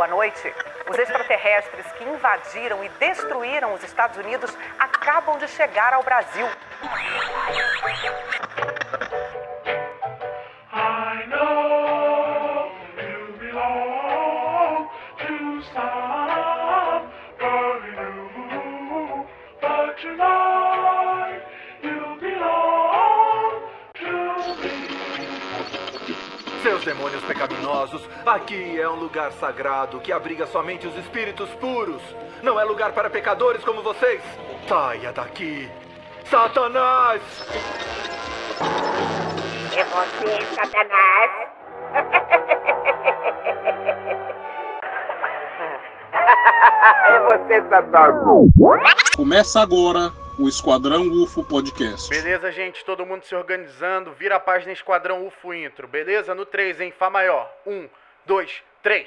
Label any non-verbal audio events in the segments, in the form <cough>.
Boa noite. Os extraterrestres que invadiram e destruíram os Estados Unidos acabam de chegar ao Brasil. Demônios pecaminosos, aqui é um lugar sagrado que abriga somente os espíritos puros. Não é lugar para pecadores como vocês. Saia daqui, Satanás! É você, Satanás. <laughs> é você, Satanás. Começa agora o Esquadrão UFO Podcast. Beleza, gente? Todo mundo se organizando. Vira a página Esquadrão UFO Intro. Beleza? No 3, hein? Fá maior. 1, 2, 3.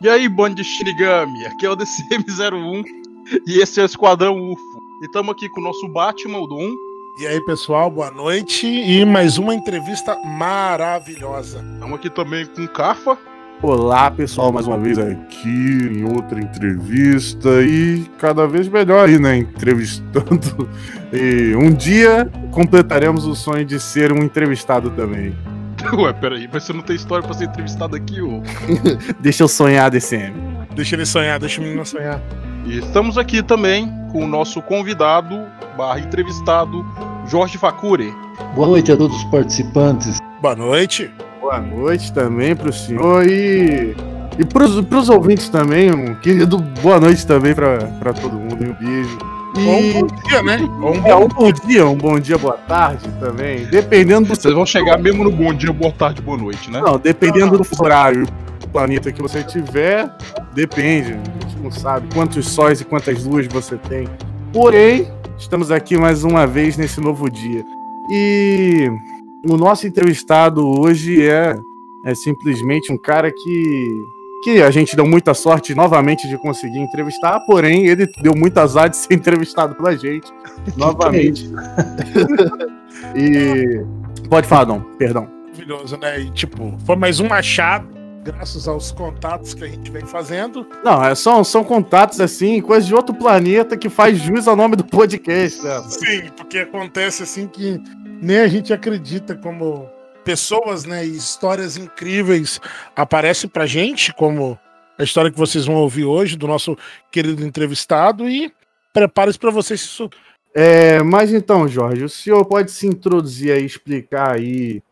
E aí, bando de Shinigami? Aqui é o DCM01 <laughs> e esse é o Esquadrão UFO. E estamos aqui com o nosso Batman, o Dom. E aí, pessoal, boa noite. E mais uma entrevista maravilhosa. Estamos aqui também com o Cafa. Olá, pessoal, mais uma vez aqui em outra entrevista e cada vez melhor aí, né? Entrevistando. <laughs> E um dia completaremos o sonho de ser um entrevistado também. <laughs> Ué, peraí, mas você não tem história pra ser entrevistado aqui, ô? <laughs> Deixa eu sonhar, DCM. Deixa ele sonhar, deixa o menino sonhar. E estamos aqui também com o nosso convidado, barra entrevistado, Jorge Facure. Boa noite a todos os participantes. Boa noite. Boa noite também pro senhor e. E pros, pros ouvintes também, um querido boa noite também pra, pra todo mundo, e um beijo. E... Ou um bom dia, né? Ou um É, bom... um bom dia, um bom dia, boa tarde também. Dependendo do Vocês vão chegar mesmo no bom dia, boa tarde, boa noite, né? Não, dependendo do horário planeta que você tiver, depende. A gente não sabe quantos sóis e quantas luas você tem. Porém, estamos aqui mais uma vez nesse novo dia. E o nosso entrevistado hoje é, é simplesmente um cara que, que a gente deu muita sorte novamente de conseguir entrevistar, porém ele deu muito azar de ser <laughs> entrevistado pela gente novamente. <laughs> e. Pode falar, Dom, perdão. Maravilhoso, né? E, tipo, foi mais um achado, graças aos contatos que a gente vem fazendo. Não, é, são, são contatos assim, coisas de outro planeta que faz jus ao nome do podcast, né? Sim, porque acontece assim que nem a gente acredita como pessoas, né, e histórias incríveis aparecem pra gente, como a história que vocês vão ouvir hoje do nosso querido entrevistado e prepare-se para vocês se É, mas então, Jorge, o senhor pode se introduzir aí, explicar aí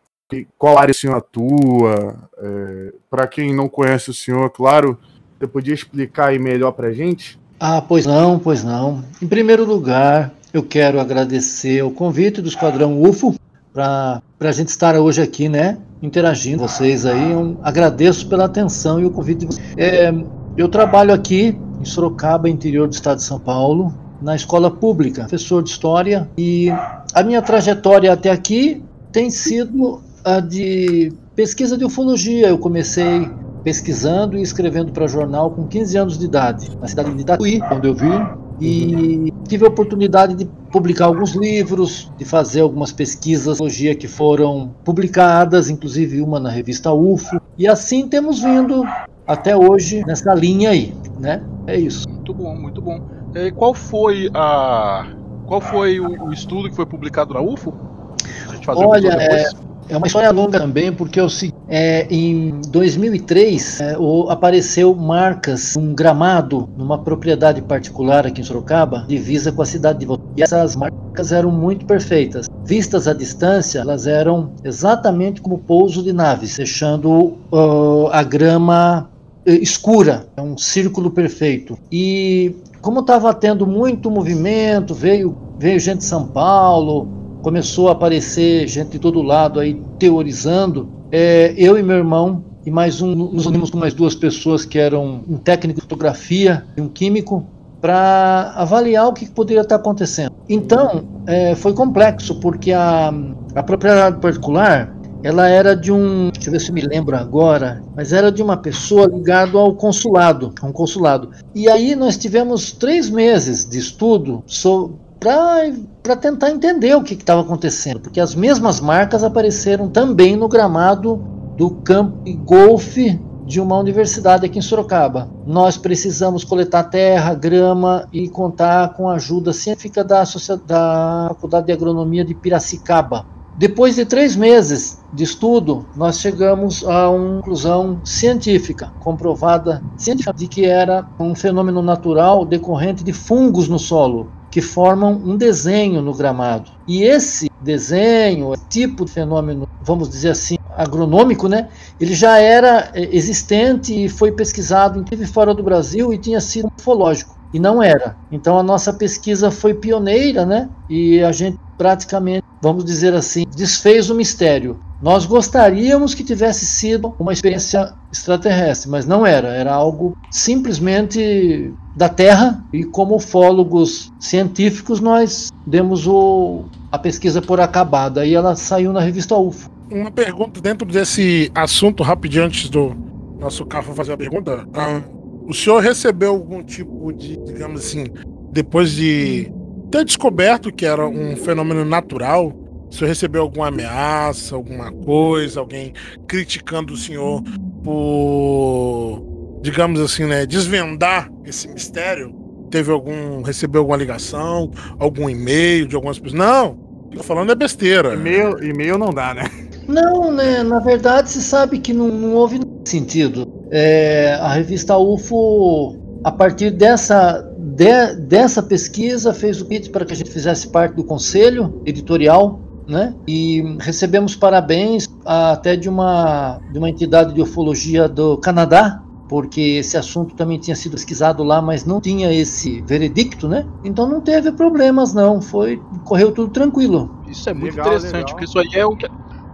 qual área o senhor atua? É, Para quem não conhece o senhor, claro, você podia explicar aí melhor pra gente? Ah, pois não, pois não. Em primeiro lugar, eu quero agradecer o convite do Esquadrão UFO para a gente estar hoje aqui, né? Interagindo com vocês aí. Eu agradeço pela atenção e o convite de vocês. É, eu trabalho aqui em Sorocaba, interior do estado de São Paulo, na escola pública, professor de história. E a minha trajetória até aqui tem sido a de pesquisa de ufologia. Eu comecei pesquisando e escrevendo para jornal com 15 anos de idade, na cidade de Tatuí, onde eu vim, e tive a oportunidade de publicar alguns livros, de fazer algumas pesquisas de ufologia que foram publicadas, inclusive uma na revista UFO, e assim temos vindo até hoje nessa linha aí, né? É isso. Muito bom, muito bom. É, qual foi a. Qual foi o, o estudo que foi publicado na UFO? A gente fazer Olha, depois? É uma história longa também, porque eu, se- é, em 2003 é, o- apareceu marcas, um gramado numa propriedade particular aqui em Sorocaba, divisa com a cidade de Votorantim. E essas marcas eram muito perfeitas. Vistas à distância, elas eram exatamente como pouso de naves, deixando ah, a grama eh, escura, é um círculo perfeito. E como estava tendo muito movimento, veio, veio gente de São Paulo, começou a aparecer gente de todo lado aí teorizando. É, eu e meu irmão e mais um, nos unimos com mais duas pessoas que eram um técnico de fotografia e um químico para avaliar o que poderia estar acontecendo. Então é, foi complexo porque a, a propriedade particular ela era de um, deixa eu ver se eu me lembro agora, mas era de uma pessoa ligada ao consulado, a um consulado. E aí nós tivemos três meses de estudo sobre para tentar entender o que estava acontecendo, porque as mesmas marcas apareceram também no gramado do campo de golfe de uma universidade aqui em Sorocaba. Nós precisamos coletar terra, grama e contar com a ajuda científica da, da Faculdade de Agronomia de Piracicaba. Depois de três meses de estudo, nós chegamos a uma conclusão científica, comprovada cientificamente, de que era um fenômeno natural decorrente de fungos no solo, que formam um desenho no gramado. E esse desenho, tipo de fenômeno, vamos dizer assim, agronômico, né? Ele já era é, existente e foi pesquisado inclusive fora do Brasil e tinha sido morfológico. E não era. Então a nossa pesquisa foi pioneira, né? E a gente praticamente, vamos dizer assim, desfez o mistério. Nós gostaríamos que tivesse sido uma experiência extraterrestre, mas não era. Era algo simplesmente da Terra e como ufólogos científicos nós demos o, a pesquisa por acabada e ela saiu na revista UFO. Uma pergunta dentro desse assunto rapidinho antes do nosso carro fazer a pergunta. Ah, o senhor recebeu algum tipo de, digamos assim, depois de ter descoberto que era um fenômeno natural, se recebeu alguma ameaça, alguma coisa, alguém criticando o senhor por, digamos assim, né, desvendar esse mistério? Teve algum, recebeu alguma ligação, algum e-mail de algumas pessoas? Não, tô falando é besteira. E-mail, e-mail não dá, né? Não, né? Na verdade, se sabe que não, não houve sentido. É, a revista UFO, a partir dessa de, dessa pesquisa fez o pedido para que a gente fizesse parte do conselho editorial, né? E recebemos parabéns até de uma, de uma entidade de ufologia do Canadá, porque esse assunto também tinha sido pesquisado lá, mas não tinha esse veredicto, né? Então não teve problemas, não. Foi correu tudo tranquilo. Isso é muito legal, interessante, legal. porque isso aí é, o que,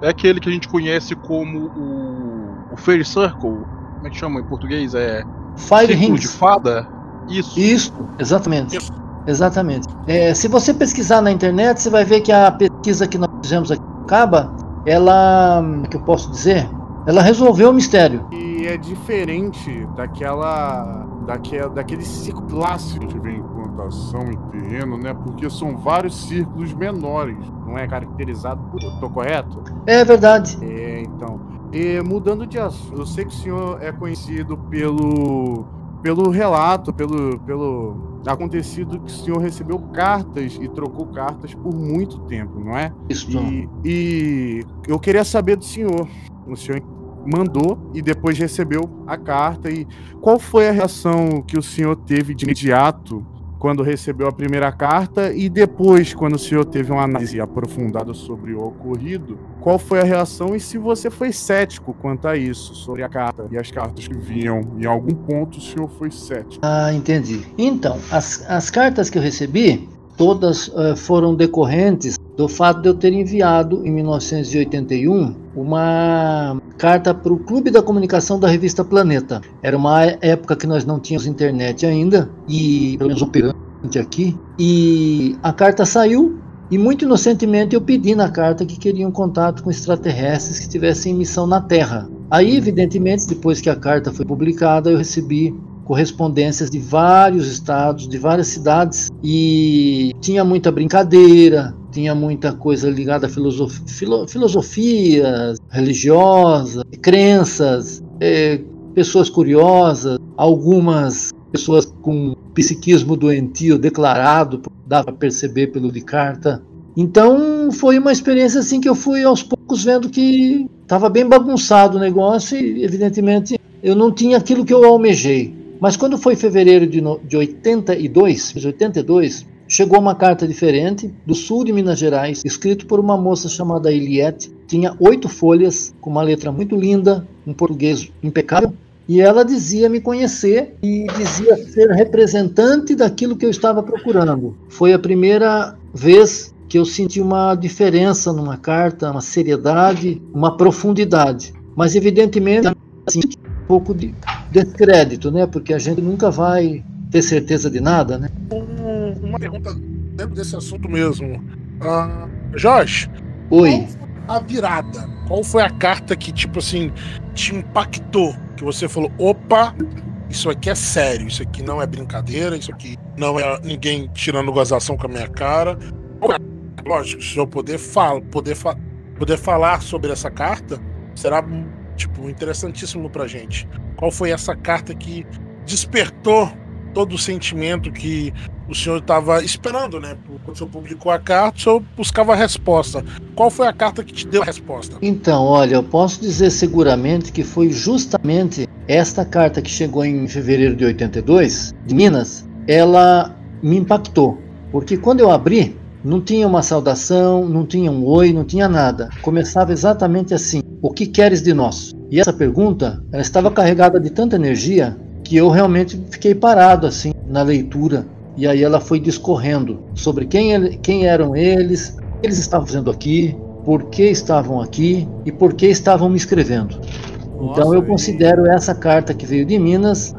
é aquele que a gente conhece como o, o Fairy Circle. Como é que chama em português? É Fire Rings. de fada. Isso. Isso, exatamente. Isso. Exatamente. É, se você pesquisar na internet, você vai ver que a pesquisa que nós fizemos aqui no Caba, ela, que eu posso dizer, ela resolveu o mistério. E é diferente daquela, daquela daquele ciclo clássico que vem em plantação em terreno, né? Porque são vários círculos menores, não é caracterizado por. Tô correto? É verdade. É, então. E mudando de assunto, eu sei que o senhor é conhecido pelo pelo relato, pelo, pelo acontecido que o senhor recebeu cartas e trocou cartas por muito tempo, não é? Isso. E, e eu queria saber do senhor. O senhor mandou e depois recebeu a carta e qual foi a reação que o senhor teve de imediato quando recebeu a primeira carta e depois, quando o senhor teve uma análise aprofundada sobre o ocorrido, qual foi a reação e se você foi cético quanto a isso, sobre a carta e as cartas que vinham. Em algum ponto o senhor foi cético. Ah, entendi. Então, as, as cartas que eu recebi, todas uh, foram decorrentes do fato de eu ter enviado em 1981 uma carta para o Clube da Comunicação da revista Planeta. Era uma época que nós não tínhamos internet ainda e pelo menos operante aqui e a carta saiu e muito inocentemente eu pedi na carta que queriam contato com extraterrestres que tivessem missão na Terra. Aí, evidentemente, depois que a carta foi publicada, eu recebi correspondências de vários estados, de várias cidades, e tinha muita brincadeira, tinha muita coisa ligada a filosofia, filo, filosofia religiosa, crenças, é, pessoas curiosas, algumas pessoas com psiquismo doentio declarado, dá para perceber pelo de carta. Então foi uma experiência assim que eu fui aos poucos vendo que estava bem bagunçado o negócio e evidentemente eu não tinha aquilo que eu almejei. Mas quando foi fevereiro de, no, de 82, 82, chegou uma carta diferente do sul de Minas Gerais, escrito por uma moça chamada Eliette. Tinha oito folhas, com uma letra muito linda, um português impecável. E ela dizia me conhecer e dizia ser representante daquilo que eu estava procurando. Foi a primeira vez que eu senti uma diferença numa carta, uma seriedade, uma profundidade. Mas evidentemente assim, pouco de descrédito, né? Porque a gente nunca vai ter certeza de nada, né? Uma pergunta dentro desse assunto mesmo. Uh, Jorge. Oi. a virada? Qual foi a carta que, tipo assim, te impactou? Que você falou, opa, isso aqui é sério, isso aqui não é brincadeira, isso aqui não é ninguém tirando gozação com a minha cara. Lógico, se eu poder, fal poder, fa poder falar sobre essa carta, será tipo interessantíssimo pra gente. Qual foi essa carta que despertou todo o sentimento que o senhor estava esperando, né? Quando o senhor publicou a carta, o senhor buscava a resposta. Qual foi a carta que te deu a resposta? Então, olha, eu posso dizer seguramente que foi justamente esta carta que chegou em fevereiro de 82, de Minas, ela me impactou. Porque quando eu abri, não tinha uma saudação, não tinha um oi, não tinha nada. Começava exatamente assim: O que queres de nós? E essa pergunta, ela estava carregada de tanta energia que eu realmente fiquei parado assim na leitura. E aí ela foi discorrendo sobre quem, ele, quem eram eles, o que eles estavam fazendo aqui, por que estavam aqui e por que estavam me escrevendo. Nossa, então eu considero essa carta que veio de Minas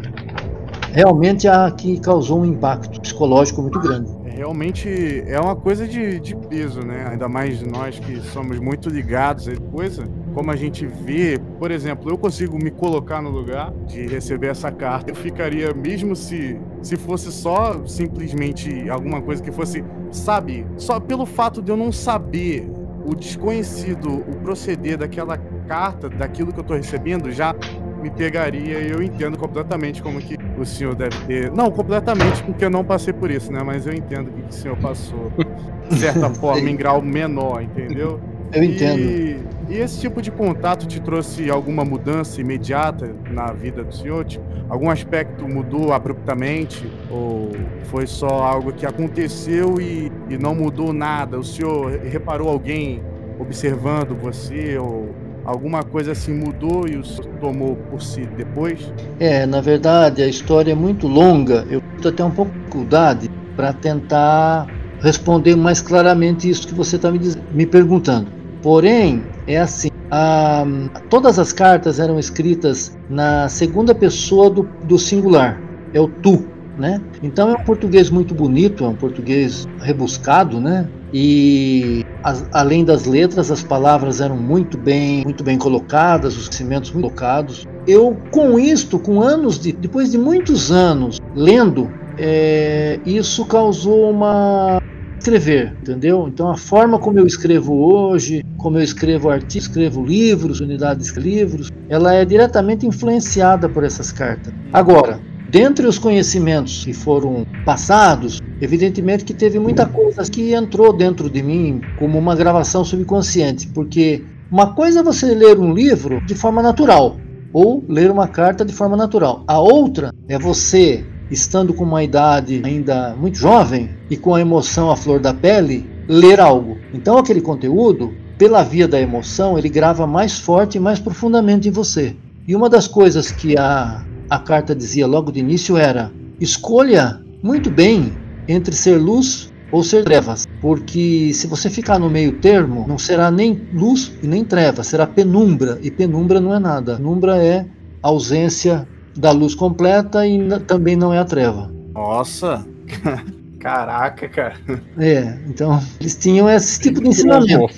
realmente a que causou um impacto psicológico muito grande realmente é uma coisa de, de peso, né? Ainda mais nós que somos muito ligados a coisa. Como a gente vê, por exemplo, eu consigo me colocar no lugar de receber essa carta. Eu ficaria, mesmo se, se fosse só simplesmente alguma coisa que fosse, sabe, só pelo fato de eu não saber o desconhecido, o proceder daquela carta, daquilo que eu tô recebendo, já me pegaria e eu entendo completamente como que o senhor deve ter. Não, completamente, porque eu não passei por isso, né? Mas eu entendo o que o senhor passou. De certa <laughs> forma, em grau menor, entendeu? Eu entendo. E, e, esse tipo de contato te trouxe alguma mudança imediata na vida do senhor? Tipo, algum aspecto mudou abruptamente? Ou foi só algo que aconteceu e, e não mudou nada? O senhor reparou alguém observando você? Ou alguma coisa assim mudou e o tomou por si depois? É, na verdade, a história é muito longa. Eu estou até um pouco de dificuldade para tentar responder mais claramente isso que você está me, me perguntando. Porém, é assim: todas as cartas eram escritas na segunda pessoa do, do singular, é o tu. Né? Então é um português muito bonito, é um português rebuscado, né? E as, além das letras, as palavras eram muito bem, muito bem colocadas, os conhecimentos muito colocados. Eu, com isto, com anos de, depois de muitos anos lendo, é, isso causou uma escrever, entendeu? Então a forma como eu escrevo hoje, como eu escrevo artigos, escrevo livros, unidades de livros, ela é diretamente influenciada por essas cartas. Agora, dentre os conhecimentos que foram passados, evidentemente que teve muita coisa que entrou dentro de mim como uma gravação subconsciente, porque uma coisa é você ler um livro de forma natural, ou ler uma carta de forma natural. A outra é você estando com uma idade ainda muito jovem e com a emoção à flor da pele, ler algo. Então, aquele conteúdo, pela via da emoção, ele grava mais forte e mais profundamente em você. E uma das coisas que a, a carta dizia logo de início era: escolha muito bem entre ser luz ou ser trevas, porque se você ficar no meio termo, não será nem luz e nem treva, será penumbra, e penumbra não é nada. Penumbra é ausência da luz completa e também não é a treva. Nossa! <laughs> Caraca, cara. É, então eles tinham esse tipo de ensinamento.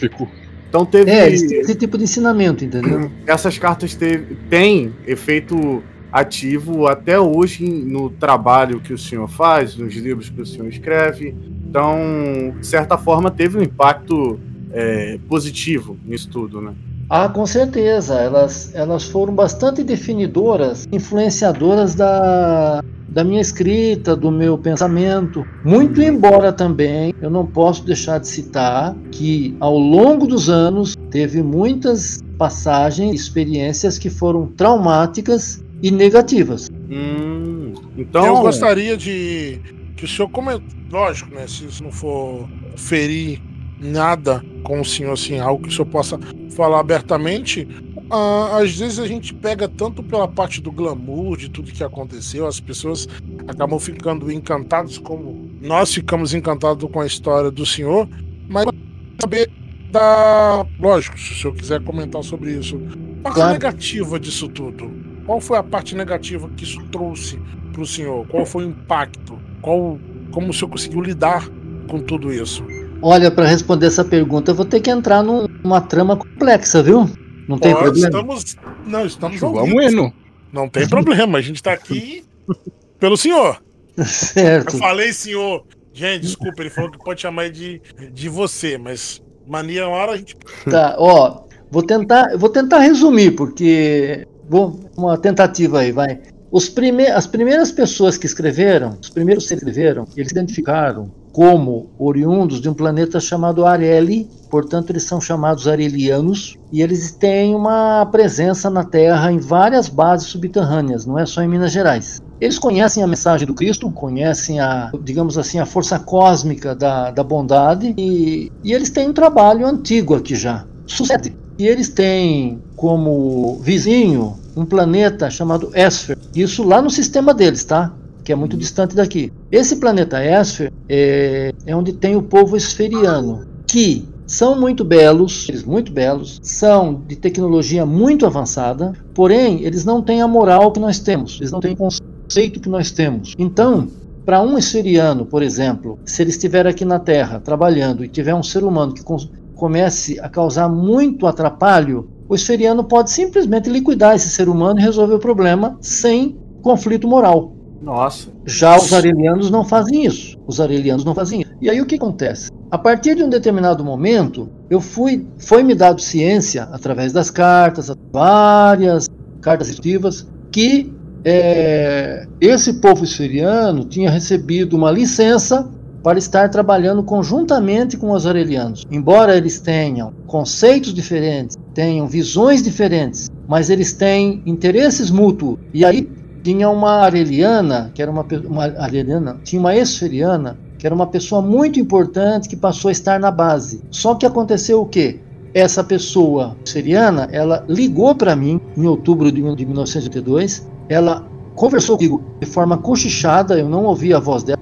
Então teve. É, esse tipo de ensinamento, entendeu? <clears throat> Essas cartas teve, têm efeito ativo até hoje no trabalho que o senhor faz, nos livros que o senhor escreve. Então, de certa forma, teve um impacto é, positivo nisso tudo, né? Ah, com certeza. Elas, elas foram bastante definidoras, influenciadoras da, da minha escrita, do meu pensamento. Muito embora também eu não posso deixar de citar que ao longo dos anos teve muitas passagens, experiências que foram traumáticas e negativas. Hum, então eu gostaria de que o senhor comente, lógico, né, se isso não for ferir nada com o senhor assim, algo que o senhor possa falar abertamente. Ah, às vezes a gente pega tanto pela parte do glamour, de tudo que aconteceu, as pessoas acabam ficando encantadas, como nós ficamos encantados com a história do senhor, mas saber da. Lógico, se o senhor quiser comentar sobre isso. Parte claro. negativa disso tudo. Qual foi a parte negativa que isso trouxe para o senhor? Qual foi o impacto? Qual, como o senhor conseguiu lidar com tudo isso? Olha, para responder essa pergunta, eu vou ter que entrar numa trama complexa, viu? Não tem problema. Estamos, não, estamos Vamos indo. Não tem problema, a gente está aqui pelo senhor. <laughs> Certo. Eu falei, senhor. Gente, desculpa, ele falou que pode chamar de, de você, mas mania uma hora a gente. Tá, ó, vou tentar, eu vou tentar resumir, porque vou uma tentativa aí, vai. Os prime as primeiras pessoas que escreveram, os primeiros que escreveram, eles se identificaram como oriundos de um planeta chamado Areli, portanto eles são chamados arelianos e eles têm uma presença na Terra em várias bases subterrâneas, não é só em Minas Gerais. Eles conhecem a mensagem do Cristo, conhecem a, digamos assim, a força cósmica da, da bondade e, e eles têm um trabalho antigo aqui já. Sucede. E eles têm como vizinho um planeta chamado Esfer. Isso lá no sistema deles, tá? Que é muito distante daqui. Esse planeta Esfer é, é onde tem o povo esferiano, que são muito belos, eles muito belos, são de tecnologia muito avançada, porém eles não têm a moral que nós temos, eles não têm o conceito que nós temos. Então, para um esferiano, por exemplo, se ele estiver aqui na Terra trabalhando e tiver um ser humano que comece a causar muito atrapalho, o esferiano pode simplesmente liquidar esse ser humano e resolver o problema sem conflito moral. Nossa. Já os arelianos não fazem isso. Os arelianos não fazem isso. E aí o que acontece? A partir de um determinado momento, eu fui, foi me dado ciência através das cartas, várias cartas instrutivas, que é, esse povo esferiano tinha recebido uma licença para estar trabalhando conjuntamente com os arelianos. Embora eles tenham conceitos diferentes, tenham visões diferentes, mas eles têm interesses mútuos. E aí tinha uma areliana, que era uma, uma areliana, tinha uma esferiana, que era uma pessoa muito importante que passou a estar na base. Só que aconteceu o quê? Essa pessoa esferiana, ela ligou para mim em outubro de 1982, ela conversou comigo de forma cochichada, eu não ouvi a voz dela,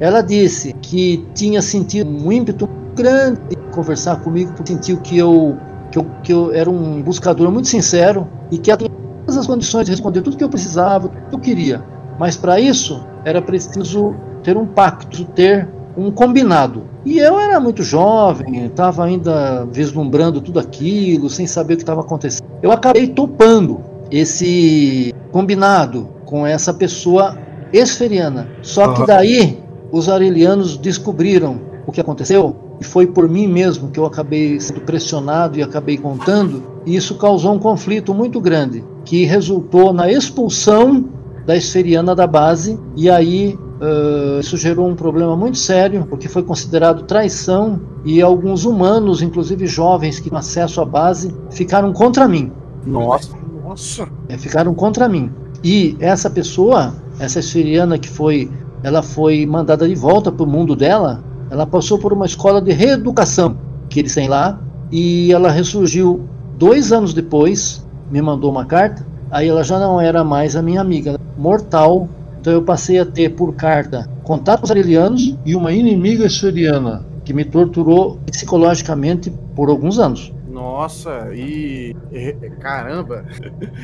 ela disse que tinha sentido um ímpeto grande de conversar comigo, porque sentiu que eu, que eu, que eu era um buscador muito sincero e que ela tinha todas as condições de responder tudo que eu precisava, tudo que eu queria. Mas para isso era preciso ter um pacto, ter um combinado. E eu era muito jovem, estava ainda vislumbrando tudo aquilo, sem saber o que estava acontecendo. Eu acabei topando esse combinado com essa pessoa esferiana. Só que daí os arelianos descobriram o que aconteceu e foi por mim mesmo que eu acabei sendo pressionado e acabei contando, e isso causou um conflito muito grande, que resultou na expulsão da esferiana da base, e aí uh, isso gerou um problema muito sério, porque foi considerado traição, e alguns humanos, inclusive jovens que tinham acesso à base, ficaram contra mim. Nossa! Nossa! É, ficaram contra mim. E essa pessoa, essa esferiana que foi ela foi mandada de volta para o mundo dela. Ela passou por uma escola de reeducação que eles têm lá e ela ressurgiu dois anos depois. Me mandou uma carta. Aí ela já não era mais a minha amiga, mortal. Então eu passei a ter por carta contatos arelianos e uma inimiga esferiana que me torturou psicologicamente por alguns anos. Nossa, e. Caramba!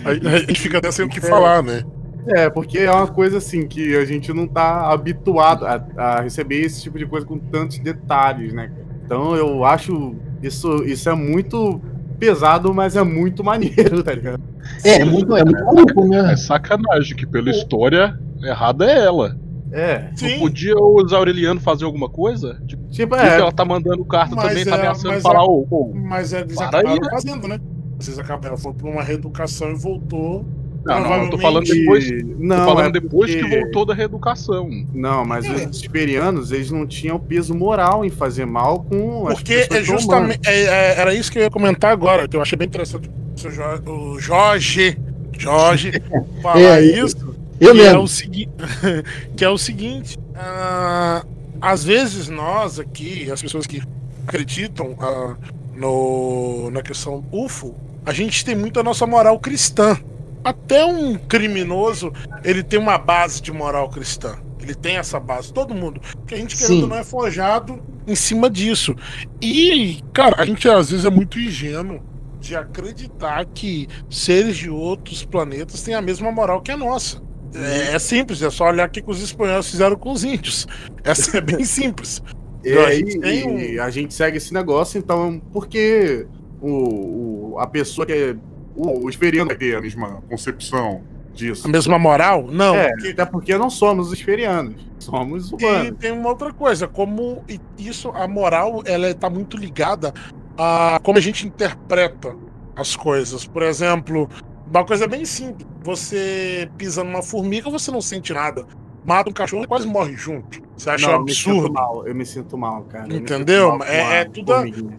A, a gente fica até sem o que falar, né? É, porque é uma coisa assim que a gente não tá habituado a, a, receber esse tipo de coisa com tantos detalhes, né? Então eu acho isso, isso é muito pesado, mas é muito maneiro, tá ligado? É, é muito, é muito maluco, né? É sacanagem, que pela história errada é ela. É. Não podia os Aureliano fazer alguma coisa? Tipo, tipo é. ela tá mandando carta Mas também, tá é- ameaçando mas falar, é- ô, ô. Mas é, eles acabaram aí, fazendo, né? Vocês acabaram, ela foi pra uma reeducação e voltou. Não, não, eu tô falando depois. Não, tô falando é depois porque- que voltou da reeducação. Não, mas É. os tiberianos, eles não tinham peso moral em fazer mal com as Porque é justamente. é- é- era isso que eu ia comentar agora, que eu achei bem interessante o o Jorge. Jorge <laughs> falar É, isso. Eu que é mesmo. o segui- <laughs> que é o seguinte, ah, às vezes nós aqui, as pessoas que acreditam ah, no, na questão UFO, a gente tem muito a nossa moral cristã. Até um criminoso, ele tem uma base de moral cristã. Ele tem essa base, todo mundo. Porque a gente, querendo Sim. não, é forjado em cima disso. E, cara, a gente às vezes é muito ingênuo de acreditar que seres de outros planetas têm a mesma moral que a nossa. É, é simples, é só olhar o que que os espanhóis fizeram com os índios. <laughs> Essa é bem simples. É, A gente e, um- e a gente segue esse negócio, então, porque o, o- a pessoa que é. O, o esferiano vai ter a mesma concepção disso. A mesma moral? Não. É, porque- até porque não somos os ferianos, somos E humanos. tem uma outra coisa, como isso, a moral, ela está muito ligada a como a gente interpreta as coisas. Por exemplo, uma coisa bem simples: você pisa numa formiga, você não sente nada. Mata um cachorro e quase morre junto. Você acha não, um eu me sinto absurdo? mal, eu me sinto mal, cara. sinto Entendeu? mal É- é tudo.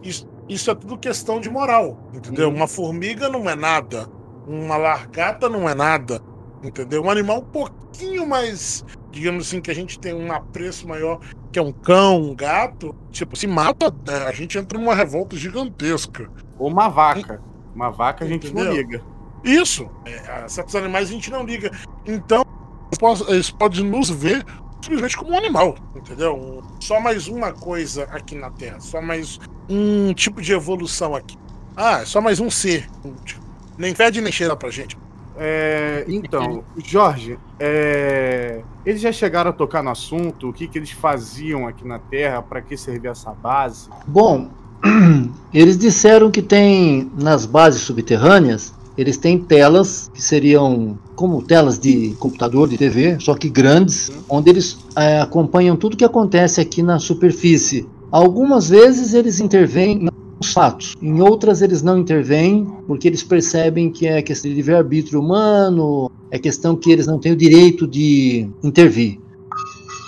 Isso, isso é tudo questão de moral, entendeu? Uhum. Uma formiga não é nada, uma largata não é nada, entendeu? Um animal um pouquinho mais, digamos assim, que a gente tem um apreço maior, que é um cão, um gato, tipo, se mata, é, a gente entra numa revolta gigantesca. Ou uma vaca. Uma vaca a gente não Entendeu? liga. Isso, é, certos animais a gente não liga. Então, eles podem nos ver simplesmente como um animal, entendeu? Só mais uma coisa aqui na Terra, só mais um tipo de evolução aqui. Ah, é só mais um ser. Nem fede nem cheira pra gente. É, então, Jorge, é, eles já chegaram a tocar no assunto, o que, que eles faziam aqui na Terra, para que servia essa base? Bom, <clears throat> eles disseram que tem nas bases subterrâneas, eles têm telas que seriam como telas de computador, de TV, só que grandes, onde eles eh, acompanham tudo que acontece aqui na superfície. Algumas vezes eles intervêm nos fatos, em outras eles não intervêm, porque eles percebem que é questão de livre-arbítrio humano, é questão que eles não têm o direito de intervir.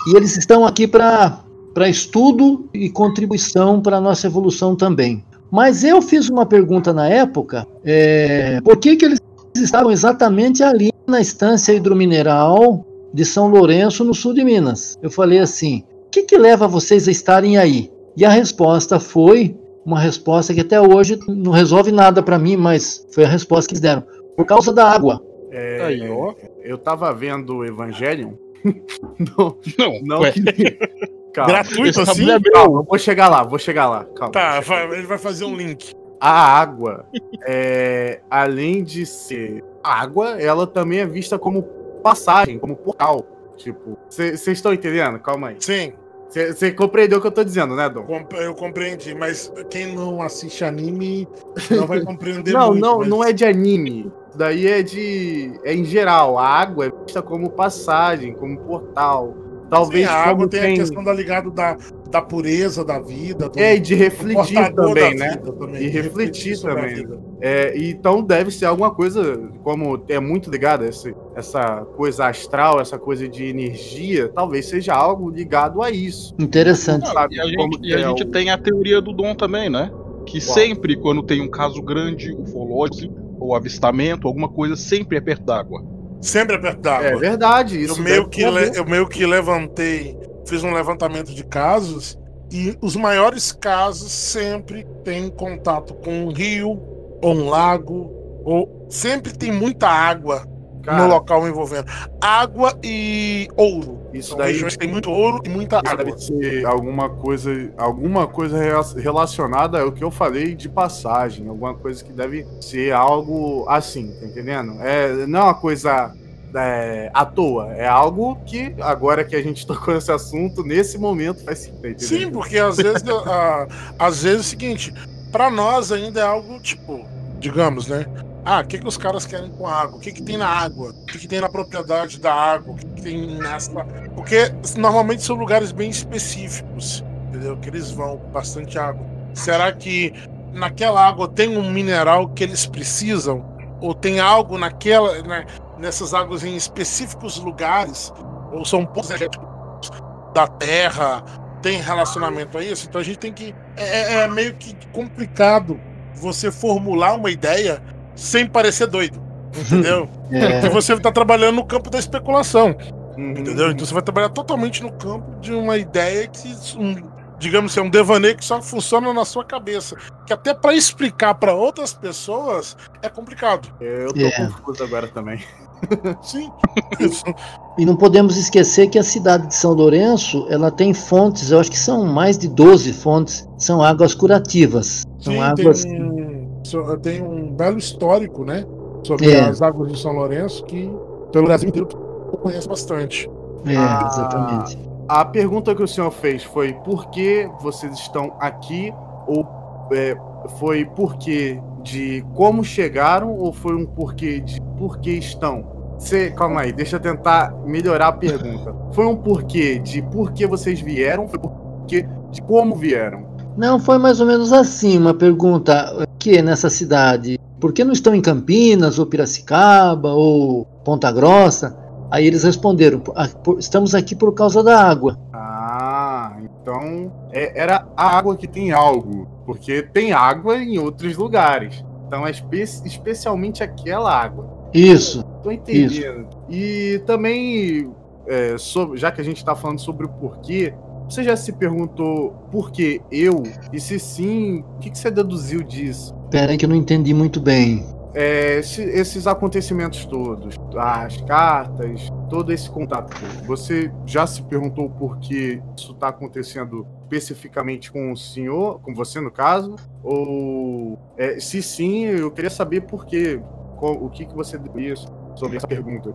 E eles estão aqui para estudo e contribuição para a nossa evolução também. Mas eu fiz uma pergunta na época, é, por que, que eles estavam exatamente ali na estância hidromineral de São Lourenço, no sul de Minas? Eu falei assim, o que, que leva vocês a estarem aí? E a resposta foi uma resposta que até hoje não resolve nada para mim, mas foi a resposta que eles deram. Por causa da água. É, Aí, ó. Eu tava vendo o Evangelion. <laughs> não, Não, não que. Calma. Gratuito esse assim? é meu. Calma, eu vou chegar lá, vou chegar lá. Calma. Tá, vai- ele vai fazer um link. A água, é, além de ser água, ela também é vista como passagem, como portal. Tipo, vocês estão entendendo? Calma aí. Sim, Você compreendeu o que eu tô dizendo, né, Dom? eu compreendi, mas quem não assiste anime <laughs> não vai compreender Não, muito. não, mas- não é de anime. Isso Daí é de. É em geral. A água é vista como passagem, como portal. Talvez a água tem, tem. a questão da ligado da, da pureza da vida. Do, É, e de refletir também, né? também, E refletir a também. É, então deve ser alguma coisa, como é muito ligado esse- essa coisa astral, essa coisa de energia, talvez seja algo ligado a isso. Interessante. Não, sabe e a gente, e a que é gente o- tem a teoria do dom também, né? Que Qual? sempre, quando tem um caso grande, ufológico ou avistamento, alguma coisa, sempre é perto d'água. Sempre é d'água. É verdade, isso eu, meio que le- eu meio que levantei, fiz um levantamento de casos e os maiores casos sempre têm contato com um rio ou um lago ou sempre tem muita água Cara, no local envolvendo água e ouro. Isso São daí- regiões que tem muito ouro e muita água. deve ser alguma coisa, alguma coisa relacionada ao que eu falei de passagem, alguma coisa que deve ser algo assim, tá entendendo? É, não é uma coisa é, à toa, é algo que agora que a gente <laughs> tocou nesse assunto, nesse momento faz sentido. tá? Sim, porque às vezes, a- às vezes é o seguinte, pra nós ainda é algo tipo, digamos, né? Ah, o que, que os caras querem com a água? O que, que tem na água? O que, que tem na propriedade da água? O que, que tem nessa. Porque normalmente são lugares bem específicos, entendeu? Que eles vão com bastante água. Será que naquela água tem um mineral que eles precisam? Ou tem algo naquela, né, nessas águas em específicos lugares? Ou são pontos da Terra? tem relacionamento a isso, então a gente tem que. É, é meio que complicado você formular uma ideia sem parecer doido. Entendeu? <laughs> É, Porque você está trabalhando no campo da especulação. Uhum. Entendeu? Então você vai trabalhar totalmente no campo de uma ideia que. Um, digamos assim, é um devaneio que só funciona na sua cabeça. Que até para explicar para outras pessoas é complicado. Eu tô É. confuso agora também. <laughs> Sim. E não podemos esquecer que a cidade de São Lourenço, ela tem fontes, eu acho que são mais de 12 fontes, são águas curativas. São Sim, águas tem, tem um belo histórico, né? Sobre É. as águas de São Lourenço que pelo Brasil inteiro eu conheço bastante. É, Ah. exatamente. A pergunta que o senhor fez foi por que vocês estão aqui? Ou é, foi porquê de como chegaram? Ou foi um porquê de por que estão? Você, calma aí, deixa eu tentar melhorar a pergunta. Foi um porquê de por que vocês vieram? Foi porquê de como vieram? Não, foi mais ou menos assim, uma pergunta. Que nessa cidade? Por que não estão em Campinas, ou Piracicaba, ou Ponta Grossa? Aí eles responderam: "Ah, estamos aqui por causa da água. Ah, então é- era a água que tem algo. Porque tem água em outros lugares. Então é espe- especialmente aquela água. Isso. Tô entendendo. E também, é, sobre- já que a gente tá falando sobre o porquê, você já se perguntou por que eu? E se sim, o que, que você deduziu disso? Pera aí que eu não entendi muito bem. É, esse- esses acontecimentos todos, as cartas, todo esse contato, todo, você já se perguntou por que isso está acontecendo especificamente com o senhor, com você no caso? Ou é, se sim, eu queria saber por quê, qual- o que, que você disse sobre essa pergunta.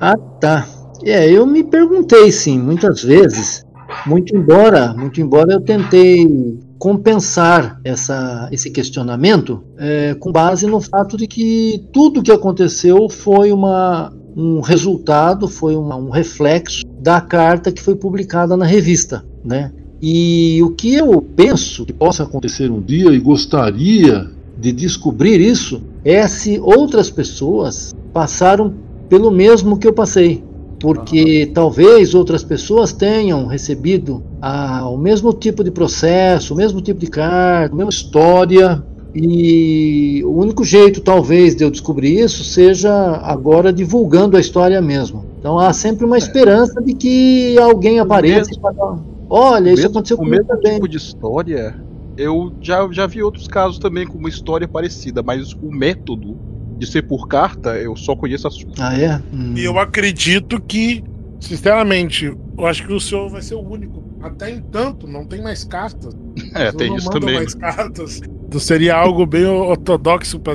Ah, tá. É, eu me perguntei sim, muitas vezes. Muito embora, muito embora eu tentei compensar essa, esse questionamento é, com base no fato de que tudo que aconteceu foi uma, um resultado, foi uma- um reflexo da carta que foi publicada na revista, né? E o que eu penso que possa acontecer um dia e gostaria de descobrir isso é se outras pessoas passaram pelo mesmo que eu passei. Porque talvez outras pessoas tenham recebido ah, o mesmo tipo de processo, o mesmo tipo de carta, a mesma história. E o único jeito, talvez, de eu descobrir isso seja agora divulgando a história mesmo. Então há sempre uma esperança de que alguém apareça e fala: Olha, isso mesmo- aconteceu o comigo mesmo também. tipo de história, eu já, já vi outros casos também com uma história parecida, mas o método de ser por carta, eu só conheço a sua. Ah, é? Hum. E eu acredito que, sinceramente, eu acho que o senhor vai ser o único. Até entanto, não tem mais cartas. <laughs> É, Eles tem não isso também. mais cartas. Então seria algo bem ortodoxo, pra,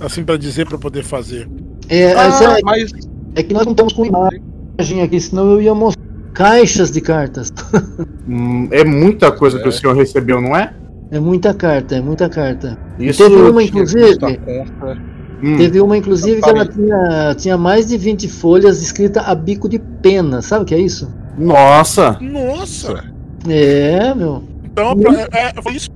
assim, para dizer, para poder fazer. É, Ah, essa- mas é que nós não estamos com imagem aqui, senão eu ia mostrar caixas de cartas. <laughs> Hum, é muita coisa que É. o senhor recebeu, não é? É muita carta, é muita carta. Isso Teve uma, inclusive, que. Hum, teve uma, inclusive, que ela tinha, tinha mais de 20 folhas escrita a bico de pena. Sabe o que é isso? Nossa! Nossa! É, meu. Então, pra- é, foi isso.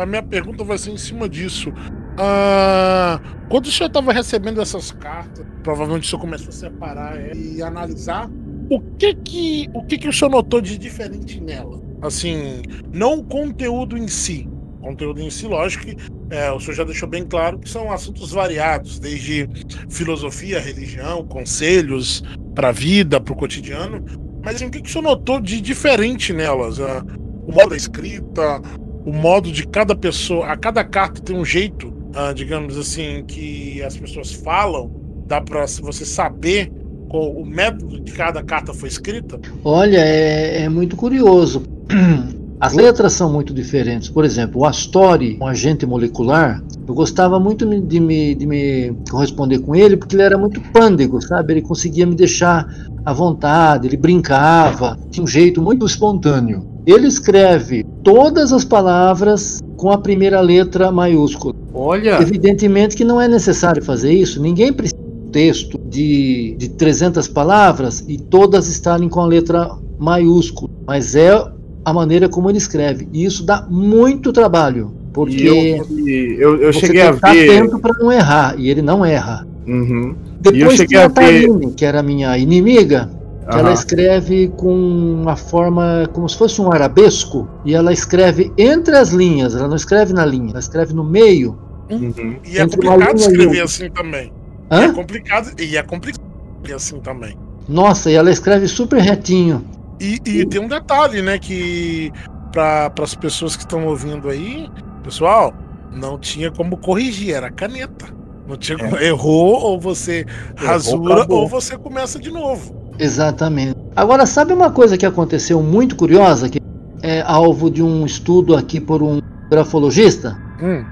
A minha pergunta vai ser em cima disso. Ah, quando o senhor estava recebendo essas cartas, provavelmente o senhor começou a separar ela e analisar o que que o que que o senhor notou de diferente nela. Assim, não o conteúdo em si. Conteúdo em si, lógico que é, o senhor já deixou bem claro que são assuntos variados, desde filosofia, religião, conselhos para a vida, para o cotidiano. Mas assim, o que, que o senhor notou de diferente nelas? Ah, o modo da escrita, o modo de cada pessoa. A cada carta tem um jeito, ah, digamos assim, que as pessoas falam. Dá para você saber o método de cada carta foi escrita? Olha, é, é muito curioso. <clears throat> As letras são muito diferentes. Por exemplo, o Astori, um agente molecular, eu gostava muito de me, de me corresponder com ele porque ele era muito pândego, sabe? Ele conseguia me deixar à vontade, ele brincava, tinha um jeito muito espontâneo. Ele escreve todas as palavras com a primeira letra maiúscula. Olha! Evidentemente que não é necessário fazer isso. Ninguém precisa de um texto de, de 300 palavras e todas estarem com a letra maiúscula. Mas é a maneira como ele escreve. E isso dá muito trabalho. Porque eu, e eu, eu você cheguei tem a que estar ver. atento para não errar. E ele não erra. Uhum. Depois cheguei tem a a ver- Taline, que era a minha inimiga, que ela Aham. escreve com uma forma como se fosse um arabesco. E ela escreve entre as linhas. Ela não escreve na linha, ela escreve no meio. Uhum. E é complicado e escrever assim também. Hã? É complicado e é complicado escrever assim também. Nossa, e ela escreve super retinho. E, e tem um detalhe, né, que para as pessoas que estão ouvindo aí, pessoal, não tinha como corrigir, era caneta. Não tinha como, errou ou você rasura acabou. ou você começa de novo. Exatamente. Agora, sabe uma coisa que aconteceu muito curiosa, que é alvo de um estudo aqui por um grafologista? Hum,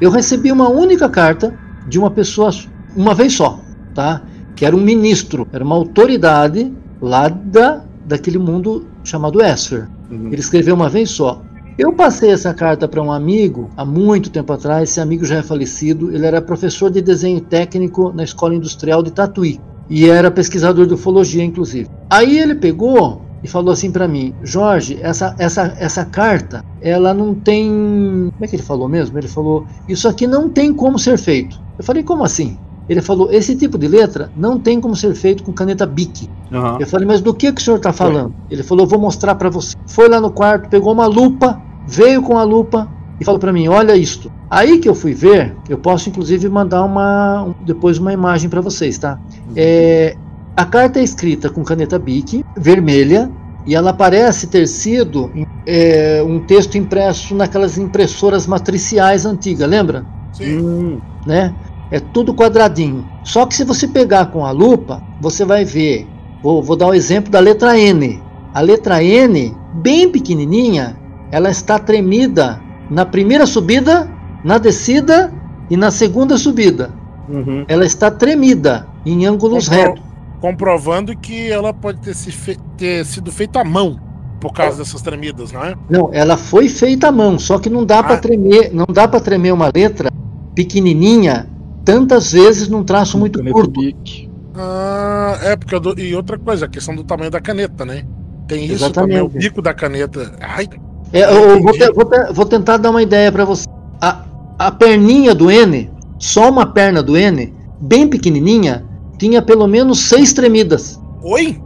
Eu recebi uma única carta de uma pessoa, uma vez só, tá? Que era um ministro, era uma autoridade lá da, daquele mundo chamado Esfer. Uhum. Ele escreveu uma vez só. Eu passei essa carta para um amigo há muito tempo atrás. Esse amigo já é falecido. Ele era professor de desenho técnico na Escola Industrial de Tatuí. E era pesquisador de ufologia, inclusive. Aí ele pegou e falou assim para mim, Jorge, essa, essa, essa carta, ela não tem. Como é que ele falou mesmo? Ele falou, isso aqui não tem como ser feito. Eu falei, como assim? Ele falou, esse tipo de letra não tem como ser feito com caneta Bic. Aham. Eu falei, mas do que, que o senhor está falando? Ele falou, vou mostrar para você. Foi lá no quarto, pegou uma lupa, veio com a lupa e falou para mim, olha isto. Aí que eu fui ver, eu posso inclusive mandar uma um- depois uma imagem para vocês, tá? É, a carta é escrita com caneta Bic, vermelha, e ela parece ter sido é, um texto impresso naquelas impressoras matriciais antigas, lembra? Sim. Hum, né? É tudo quadradinho. Só que se você pegar com a lupa, você vai ver. Vou, vou dar o exemplo da letra N. A letra N, bem pequenininha, ela está tremida na primeira subida, na descida e na segunda subida. uhum. Ela está tremida em ângulos Compro- retos. Comprovando que ela pode ter, se fe- ter sido feita à mão por causa dessas tremidas, não é? Não, ela foi feita à mão, só que não dá para Ah. tremer, não dá para tremer uma letra pequenininha tantas vezes num traço muito Caneta curto. Bic. Ah, é, porque dou- E outra coisa, a questão do tamanho da caneta, né? Tem isso Exatamente. também, o bico da caneta. Ai, É, eu vou, te- vou te- vou tentar dar uma ideia para você. A, a perninha do N, só uma perna do N, bem pequenininha, tinha pelo menos seis tremidas. oi?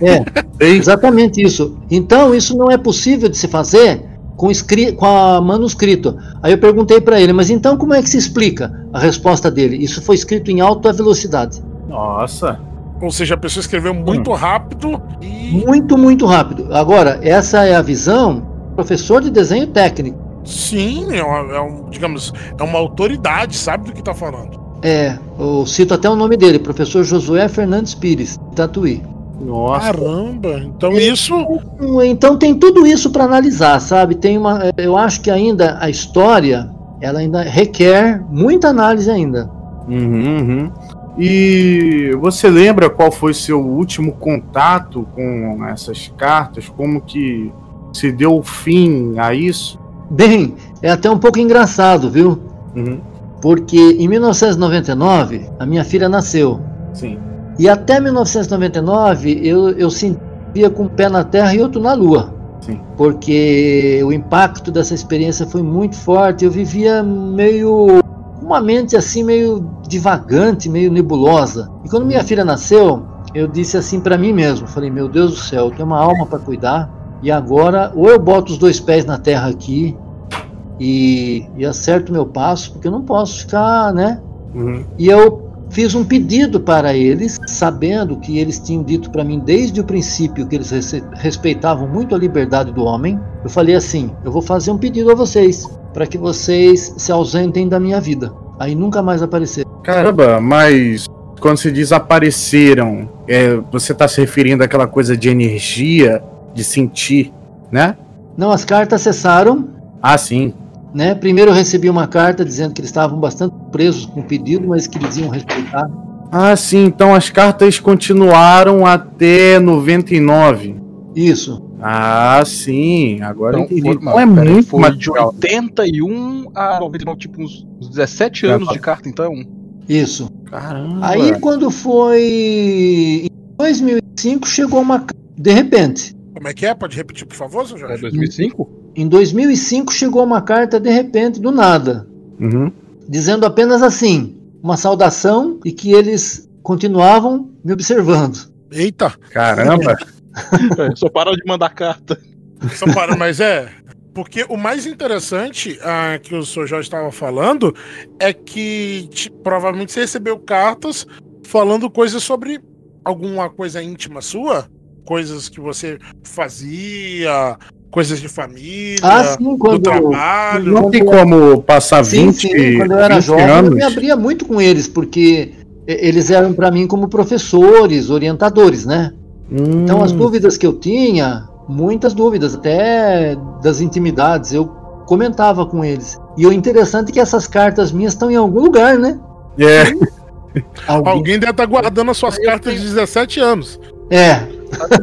É, <laughs> exatamente isso. Então, isso não é possível de se fazer com, com a manuscrito. Aí eu perguntei para ele, mas então como é que se explica? A resposta dele, isso foi escrito em alta velocidade. Nossa. Ou seja, a pessoa escreveu muito rápido e. Muito, muito rápido. Agora, essa é a visão do professor de desenho técnico. Sim, é, uma- é um, digamos, é uma autoridade, sabe do que tá falando. É, eu cito até o nome dele, professor Josué Fernandes Pires, de Tatuí. Nossa. Caramba, então isso. Então tem tudo isso para analisar, sabe? Tem uma, eu acho que ainda a história, ela ainda requer muita análise ainda. Uhum, uhum. E você lembra qual foi seu último contato com essas cartas? Como que se deu fim a isso? Bem, é até um pouco engraçado, viu? Uhum. Porque em 1999 a minha filha nasceu Sim. E até 1999 eu, eu sentia com um pé na Terra e outro na Lua. Sim. Porque o impacto dessa experiência foi muito forte. Eu vivia meio uma mente assim meio divagante, meio nebulosa. E quando minha filha nasceu, eu disse assim para mim mesmo, falei: "Meu Deus do céu, eu tenho uma alma para cuidar e agora ou eu boto os dois pés na terra aqui e, e acerto meu passo, porque eu não posso ficar, né, Uhum. e eu fiz um pedido para eles, sabendo que eles tinham dito para mim desde o princípio que eles respeitavam muito a liberdade do homem. Eu falei assim: eu vou fazer um pedido a vocês, para que vocês se ausentem da minha vida. Aí nunca mais apareceram. Caramba, mas quando se diz apareceram, é, você está se referindo àquela coisa de energia, de sentir, né? Não, as cartas cessaram. Ah, sim. Né? Primeiro eu recebi uma carta dizendo que eles estavam bastante presos com o pedido, mas que eles iam respeitar. Ah, sim. Então as cartas continuaram até 99. Isso. Ah, sim. Agora eu Então, entendi. foi, Então é peraí, muito foi de material. 81 a 99, tipo uns uns 17 anos de carta, então. Isso. Caramba. Aí quando foi em 2005 chegou uma de repente. Como é que é? Pode repetir, por favor, seu É Jorge? 2005? Em 2005 chegou uma carta de repente do nada, Uhum. Dizendo apenas assim, uma saudação e que eles continuavam me observando. Eita, Caramba. <laughs> É, só pararam de mandar carta. só para, mas é. Porque o mais interessante ah, que o senhor Jorge estava falando é que provavelmente você recebeu cartas falando coisas sobre alguma coisa íntima sua, coisas que você fazia, coisas de família, Ah, sim, do quando trabalho. Não tem como passar Sim, 20, sim, quando eu era 20 jovem, eu anos. me abria muito com eles, porque eles eram para mim como professores, orientadores, né? Então as Hum, dúvidas que eu tinha, muitas dúvidas, até das intimidades, eu comentava com eles. E o interessante é que essas cartas minhas estão em algum lugar, né? É, <laughs> Alguém- Alguém deve estar guardando as suas cartas de 17 anos. É,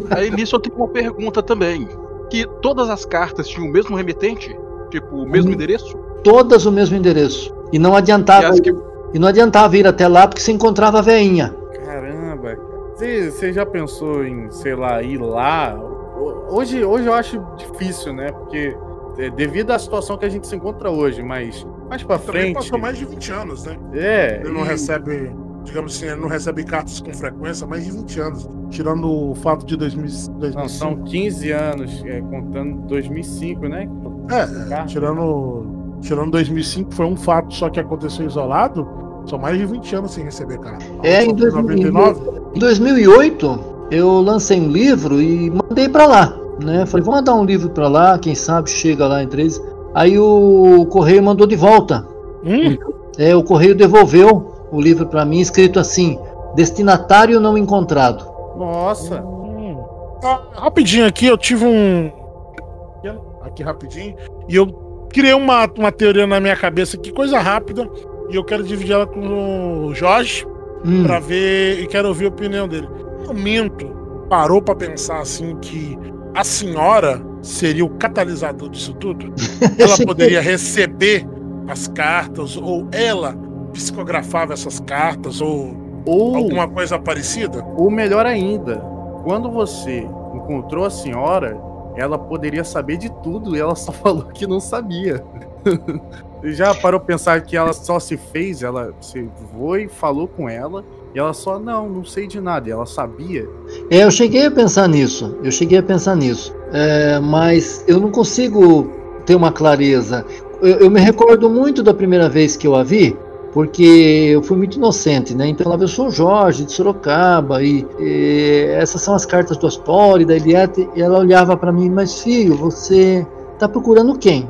Aí nisso eu tenho uma pergunta também. Que todas as cartas tinham o mesmo remetente? Tipo, o mesmo Hum. endereço? todas o mesmo endereço. E não E adiantava, as que, e não adiantava ir até lá porque se encontrava a veinha. caramba. Você, já pensou em, sei lá, ir lá? Hoje, hoje eu acho difícil, né? Porque é, devido à situação que a gente se encontra hoje, mas mais pra Também frente. passou mais de 20 anos, né? É. Ele não e- recebe, digamos assim, ele não recebe cartas com frequência mais de 20 anos. Tirando o fato de 2000, 2005. Não, são 15 anos, é, contando 2005, né? É, tirando, tirando 2005, foi um fato só que aconteceu isolado. São mais de 20 anos sem receber carta. É, em Só foi 2009. Em 2008, eu lancei um livro e mandei pra lá, né? Falei, vou mandar um livro pra lá, quem sabe chega lá em três. Aí o correio mandou de volta. Hum, É, o correio devolveu o livro pra mim, escrito assim: destinatário não encontrado. Nossa. hum. Ah, rapidinho aqui, eu tive um. Aqui rapidinho. E eu criei uma, uma teoria na minha cabeça aqui, coisa rápida. E eu quero dividir ela com o Jorge. Hum, Pra ver e quero ouvir a opinião dele. O Minto parou pra pensar assim que a senhora seria o catalisador disso tudo? <laughs> Ela poderia receber as cartas ou ela psicografava essas cartas ou Ou, alguma coisa parecida? ou melhor ainda, quando você encontrou a senhora, ela poderia saber de tudo e ela só <laughs> falou que não sabia. <laughs> Já parou pensar que ela só se fez, ela se foi, falou com ela, e ela só, não, não sei de nada, e ela sabia. É, eu cheguei a pensar nisso. Eu cheguei a pensar nisso. É, mas eu não consigo ter uma clareza. Eu, eu me recordo muito da primeira vez que eu a vi, porque eu fui muito inocente, né? Então falava, eu sou Jorge de Sorocaba e, e essas são as cartas do Aspori, da Eliette. E ela olhava para mim, mas filho, você tá procurando quem?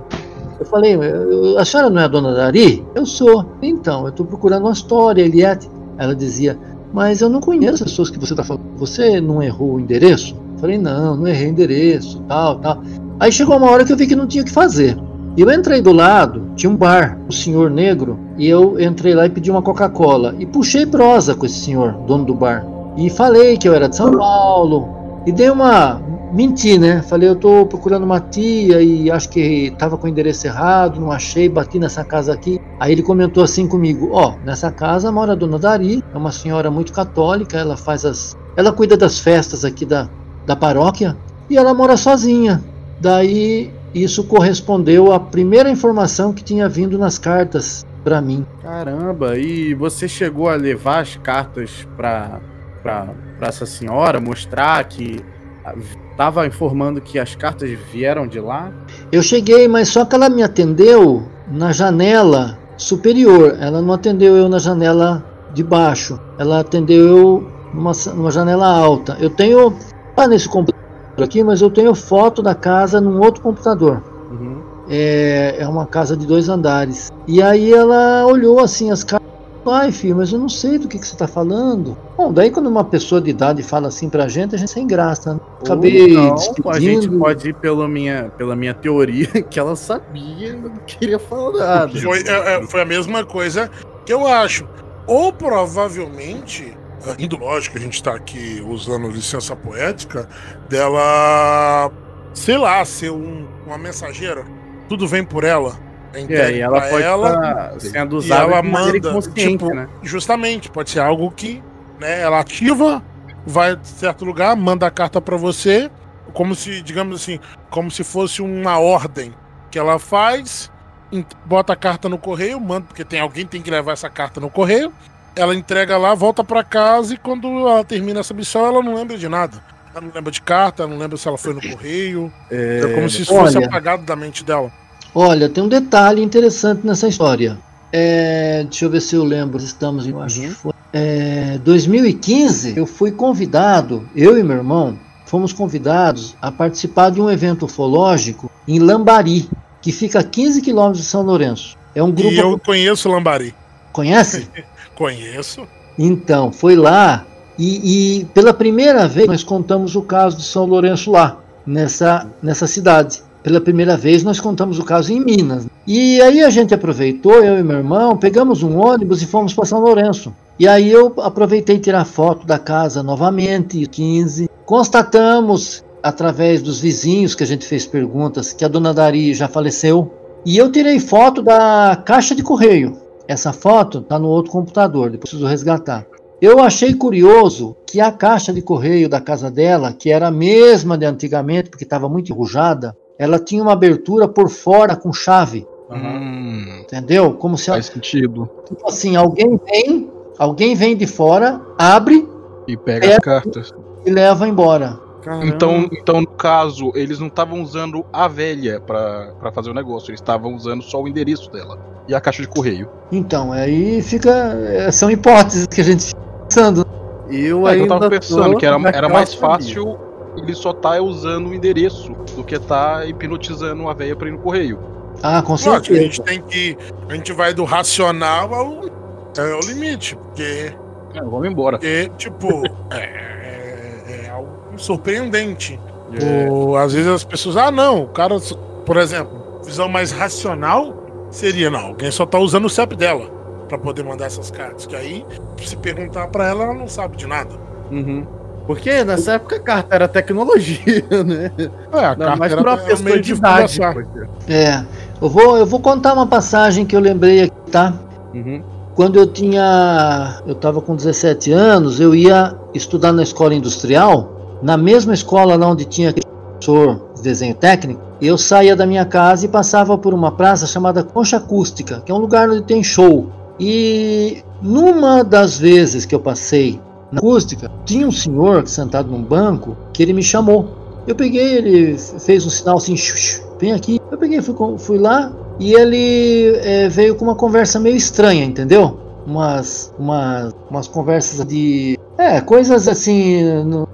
Eu falei, "Eu- a senhora não é a dona Dari? Eu sou. Então, eu estou procurando uma história, Eliette. Ela dizia, mas eu não conheço as pessoas que você está falando. Você não errou o endereço? Eu falei, não, não errei o endereço, tal, tal. Aí chegou uma hora que eu vi que não tinha o que fazer. Eu entrei do lado, tinha um bar, o senhor negro, e eu entrei lá e pedi uma Coca-Cola. E puxei prosa com esse senhor, dono do bar. E falei que eu era de São Paulo. E dei uma. Menti, né? Falei, eu tô procurando uma tia e acho que tava com o endereço errado, não achei, bati nessa casa aqui. Aí ele comentou assim comigo: Ó, nessa casa mora a dona Dari, é uma senhora muito católica, ela faz as. Ela cuida das festas aqui da, da paróquia e ela mora sozinha. Daí isso correspondeu à primeira informação que tinha vindo nas cartas para mim. Caramba, e você chegou a levar as cartas pra, pra essa senhora, mostrar que ah, tava informando que as cartas vieram de lá? Eu cheguei, mas só que ela me atendeu na janela superior. Ela não atendeu eu na janela de baixo. Ela atendeu eu numa, numa janela alta. Eu tenho, tá nesse computador aqui, mas eu tenho foto da casa num outro computador. Uhum. É, é uma casa de dois andares. E aí ela olhou assim as cartas. Ai, filho, mas eu não sei do que, que você está falando. Bom, daí quando uma pessoa de idade fala assim pra gente, a gente sem graça. Né? Acabei não, despedindo. a gente pode ir pela minha, pela minha teoria <laughs> que ela sabia e não queria falar nada. Foi, é, é, foi a mesma coisa que eu acho. Ou provavelmente, indo lógico, a gente está aqui usando licença poética, dela, sei lá, ser um- uma mensageira. Tudo vem por ela. É É, e ela pode ela, estar sendo usada ela manda, tipo, né? justamente, pode ser algo que né, ela ativa, vai em certo lugar, manda a carta para você, como se, digamos assim, como se fosse uma ordem que ela faz, bota a carta no correio, manda, porque tem alguém que tem que levar essa carta no correio, ela entrega lá, volta para casa e quando ela termina essa missão, ela não lembra de nada. Ela não lembra de carta, ela não lembra se ela foi no correio. É, como se isso fosse olha. apagado da mente dela. Olha, tem um detalhe interessante nessa história. É, deixa eu ver se eu lembro. Estamos em, eu acho que foi, é, 2015. Eu fui convidado, eu e meu irmão, fomos convidados a participar de um evento ufológico em Lambari, que fica a 15 quilômetros de São Lourenço. É um grupo. E eu conheço Lambari. Conhece? <laughs> Conheço. Então, foi lá e, e pela primeira vez nós contamos o caso de São Lourenço lá, nessa, nessa cidade. Pela primeira vez nós contamos o caso em Minas. E aí a gente aproveitou, eu e meu irmão, pegamos um ônibus e fomos para São Lourenço. E aí eu aproveitei tirar foto da casa novamente, 15. Constatamos, através dos vizinhos que a gente fez perguntas, que a dona Dari já faleceu. E eu tirei foto da caixa de correio. Essa foto está no outro computador, depois preciso resgatar. Eu achei curioso que a caixa de correio da casa dela, que era a mesma de antigamente, porque estava muito enrujada, ela tinha uma abertura por fora com chave. Hum, Entendeu? Como se faz sentido. tipo assim, alguém vem, alguém vem de fora, abre E pega É. as cartas. e leva embora. Caramba. Então, então, no caso, eles não estavam usando a velha pra fazer o negócio, eles estavam usando só o endereço dela e a caixa de correio. Então, aí fica. é, São hipóteses que a gente fica pensando. eu É, que eu tava pensando que era, era mais fácil ele só tá usando o endereço do que tá hipnotizando a velha pra ir no correio. Ah, com Lógico, a certeza. gente tem que. A gente vai do racional ao, é, ao limite. Porque, É, vamos embora. porque tipo, <laughs> é, é- é algo surpreendente. É. O- às vezes as pessoas, ah, não, o cara, por exemplo, visão mais racional seria, não, alguém só tá usando o CEP dela pra poder mandar essas cartas. Que aí, se perguntar pra ela, ela não sabe de nada. Uhum. Porque nessa época a carta era tecnologia, <laughs> né? É, a Não, carta mas era pra pessoa meio de idade. conversar. poxa. É. Eu vou, eu vou contar uma passagem que eu lembrei aqui, tá? Uhum. Quando eu tinha. Eu estava com 17 anos, eu ia estudar na escola industrial, na mesma escola lá onde tinha aquele professor de desenho técnico. Eu saía da minha casa e passava por uma praça chamada Concha Acústica, que é um lugar onde tem show. E numa das vezes que eu passei na acústica, tinha um senhor sentado num banco que ele me chamou. Eu peguei, ele fez um sinal assim, "Xux, xux, vem aqui. Eu peguei, fui, fui lá e ele eh, veio com uma conversa meio estranha, entendeu? Umas, umas, umas conversas de. É, coisas assim,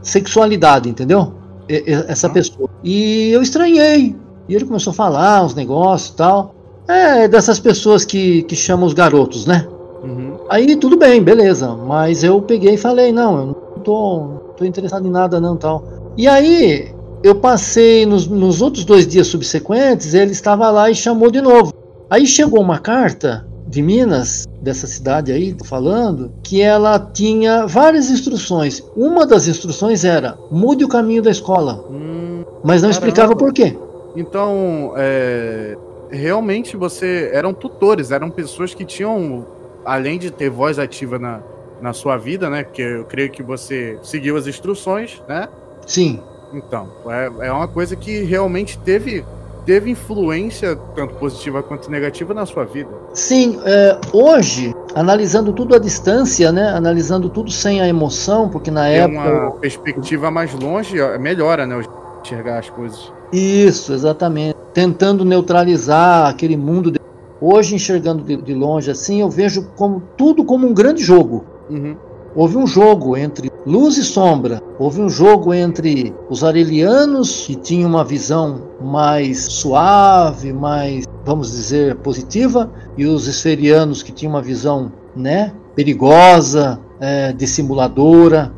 sexualidade, entendeu? Essa pessoa. E eu estranhei. E ele começou a falar uns negócios e tal. É, dessas pessoas que, que chamam os garotos, né? Uhum. Aí tudo bem, beleza. Mas eu peguei e falei, não, eu não tô, não tô interessado em nada não tal. E aí eu passei nos, nos outros dois dias subsequentes, ele estava lá e chamou de novo. Aí chegou uma carta de Minas, dessa cidade aí, falando, que ela tinha várias instruções. Uma das instruções era mude o caminho da escola, Hum, mas não Caramba. explicava por quê. Então, é, realmente você eram tutores, eram pessoas que tinham, além de ter voz ativa na, na sua vida, né? Porque eu creio que você seguiu as instruções, né? Sim, Então, é, é uma coisa que realmente teve, teve influência, tanto positiva quanto negativa, na sua vida. Sim, é, hoje, analisando tudo à distância, né? Analisando tudo sem a emoção, porque na Ter época. uma perspectiva mais longe ó, melhora, né? Enxergar as coisas. Isso, exatamente. Tentando neutralizar aquele mundo. de- Hoje, enxergando de, de longe assim, eu vejo como tudo como um grande jogo. Uhum. Houve um jogo entre luz e sombra. Houve um jogo entre os arelianos, que tinham uma visão mais suave, mais, vamos dizer, positiva, e os esferianos, que tinham uma visão né, perigosa, é, dissimuladora.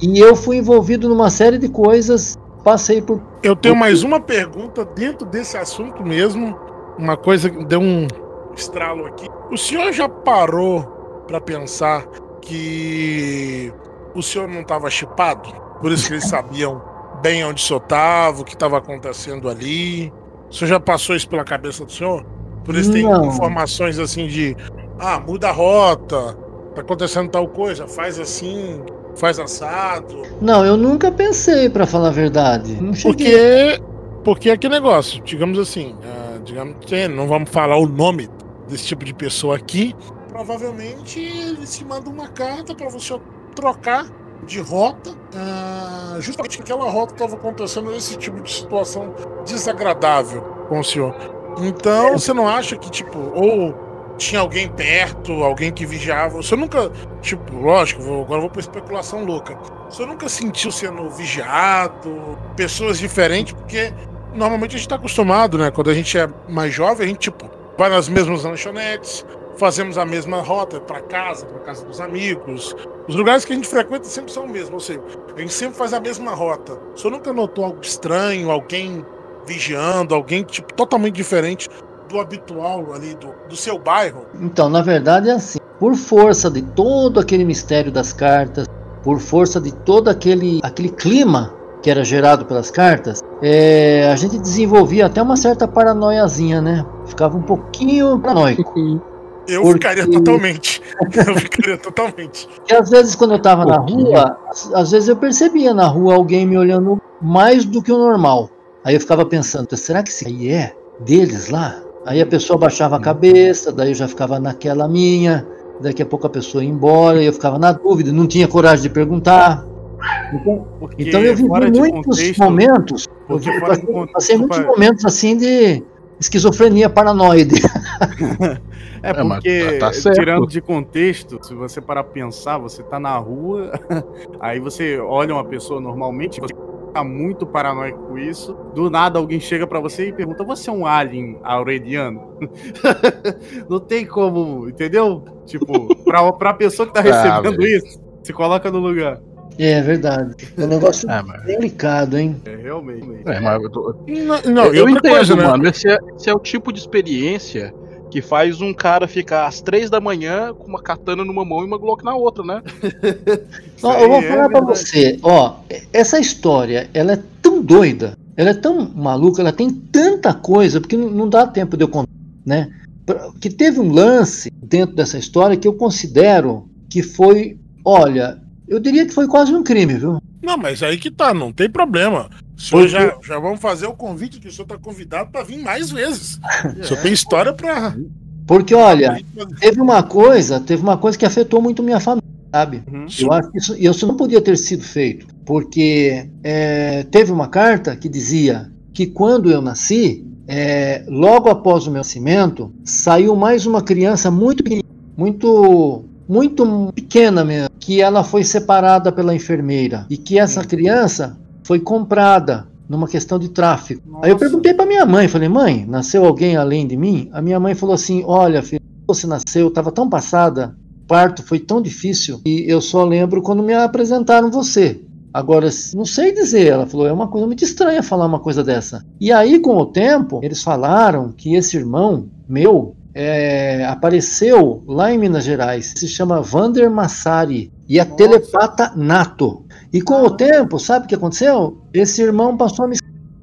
E eu fui envolvido numa série de coisas, passei por. Eu tenho mais uma pergunta dentro desse assunto mesmo. Uma coisa que deu um estralo aqui. O senhor já parou pra pensar que o senhor não estava chipado? Por isso que eles sabiam bem onde o senhor estava, o que estava acontecendo ali. O senhor já passou isso pela cabeça do senhor? Por isso tem informações assim de ah, muda a rota, tá acontecendo tal coisa, faz assim, faz assado. Não, eu nunca pensei, pra falar a verdade. Não cheguei. Porque, porque é que negócio, digamos assim, ah, digamos não vamos falar o nome desse tipo de pessoa aqui. Provavelmente eles te mandam uma carta para você trocar de rota, ah, justamente aquela rota estava acontecendo esse tipo de situação desagradável com o senhor. Então você não acha que tipo ou tinha alguém perto, alguém que vigiava? Você nunca, tipo, lógico, vou- agora eu vou para especulação louca. Você nunca sentiu sendo vigiado, pessoas diferentes, porque normalmente a gente tá acostumado, né? Quando a gente é mais jovem, a gente, tipo, vai nas mesmas lanchonetes, fazemos a mesma rota para casa, para casa dos amigos. Os lugares que a gente frequenta sempre são os mesmos, ou seja, a gente sempre faz a mesma rota. O senhor nunca notou algo estranho, alguém vigiando, alguém, tipo, totalmente diferente do habitual ali, do, do seu bairro? Então, na verdade é assim. Por força de todo aquele mistério das cartas, por força de todo aquele, aquele clima que era gerado pelas cartas, é, a gente desenvolvia até uma certa paranoiazinha, né? Ficava um pouquinho paranoico. Eu Porque- ficaria totalmente. Eu ficaria totalmente. Porque às vezes quando eu tava na rua, às- vezes eu percebia na rua alguém me olhando mais do que o normal. Aí eu ficava pensando, será que esse aí é deles lá? Aí a pessoa baixava a cabeça, daí eu já ficava naquela minha, daqui a pouco a pessoa ia embora, e eu ficava na dúvida, não tinha coragem de perguntar. Então, então eu vivi muitos contexto- momentos, eu vi- passei, contexto, passei muitos momentos assim de esquizofrenia paranoide. <laughs> É É, porque, tá- tá tirando de contexto, se você parar pra pensar, você tá na rua, <laughs> aí você olha uma pessoa normalmente, você tá muito paranoico com isso, do nada alguém chega pra você e pergunta, você é um alien aureliano? <laughs> Não tem como, entendeu? Tipo, pra, pra pessoa que tá Ah, recebendo velho. isso, se coloca no lugar. É verdade. É um negócio É, mas, delicado, hein? É, realmente. é, mas eu, tô- Não, não, eu, e outra entendo, coisa, né? mano. Esse é, esse é o tipo de experiência que faz um cara ficar às três da manhã com uma katana numa mão e uma Glock na outra, né? <laughs> Ó, eu vou é falar pra verdade. você, ó, essa história, ela é tão doida, ela é tão maluca, ela tem tanta coisa, porque não, não dá tempo de eu contar, né? Pra- Que teve um lance dentro dessa história que eu considero que foi, olha, eu diria que foi quase um crime, viu? Não, mas aí que tá, não tem problema. O senhor Porque- já, já vamos fazer o convite que o senhor tá convidado pra vir mais vezes. <laughs> O senhor tem história pra. Porque, olha, teve uma coisa, teve uma coisa que afetou muito minha família, sabe? Uhum. Eu acho que isso, e isso não podia ter sido feito, porque é, teve uma carta que dizia que quando eu nasci, é, logo após o meu nascimento, saiu mais uma criança muito muito, muito pequena mesmo, que ela foi separada pela enfermeira e que essa criança foi comprada numa questão de tráfico. Aí eu Nossa. perguntei para minha mãe, falei, mãe, nasceu alguém além de mim? A minha mãe falou assim, olha, filho, você nasceu, eu estava tão passada, o parto foi tão difícil, e eu só lembro quando me apresentaram você. Agora, não sei dizer, ela falou, é uma coisa muito estranha falar uma coisa dessa. E aí, com o tempo, eles falaram que esse irmão meu é, apareceu lá em Minas Gerais, se chama Vander Massari, e é telepata nato. E com o tempo, sabe o que aconteceu? Esse irmão passou a me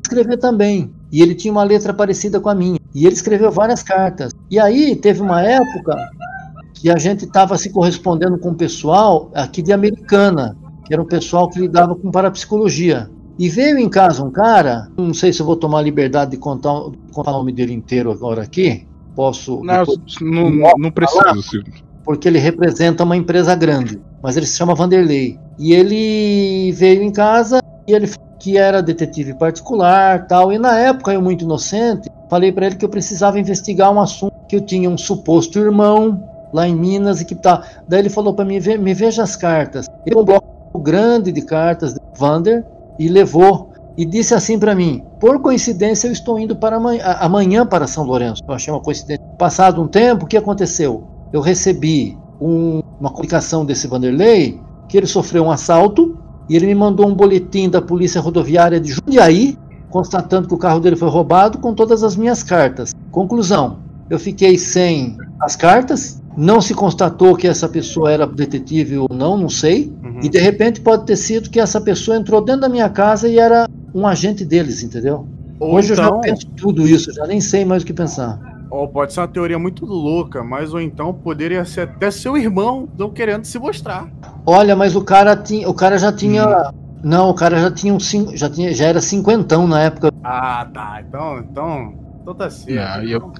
escrever também. E ele tinha uma letra parecida com a minha. E ele escreveu várias cartas. E aí teve uma época que a gente estava se correspondendo com o pessoal aqui de Americana, que era um pessoal que lidava com parapsicologia. E veio em casa um cara, não sei se eu vou tomar a liberdade de contar, contar o nome dele inteiro agora aqui. Posso. Não, depois- não, não precisa. se- porque ele representa uma empresa grande, mas ele se chama Vanderlei. E ele veio em casa e ele falou que era detetive particular, tal. E na época eu muito inocente, falei para ele que eu precisava investigar um assunto que eu tinha um suposto irmão lá em Minas e que tá. Daí ele falou para mim, "Vê- me veja as cartas. Ele um bloco grande de cartas de Vander e levou e disse assim para mim: por coincidência eu estou indo para amanhã, amanhã para São Lourenço. Eu achei uma coincidência. Passado um tempo, o que aconteceu? Eu recebi um- uma comunicação desse Vanderlei que ele sofreu um assalto e ele me mandou um boletim da Polícia Rodoviária de Jundiaí constatando que o carro dele foi roubado com todas as minhas cartas. Conclusão: eu fiquei sem as cartas. Não se constatou que essa pessoa era detetive ou não, não sei. Uhum. E de repente pode ter sido que essa pessoa entrou dentro da minha casa e era um agente deles, entendeu? Ou Hoje eu então, já penso tudo isso, já nem sei mais o que pensar. ou pode ser uma teoria muito louca, mas ou então poderia ser até seu irmão não querendo se mostrar. Olha, mas o cara tinha, o cara já tinha, não, o cara já tinha um cin- já tinha, já era cinquentão na época. Ah, tá. Então, então, então tá certo. Não, eu-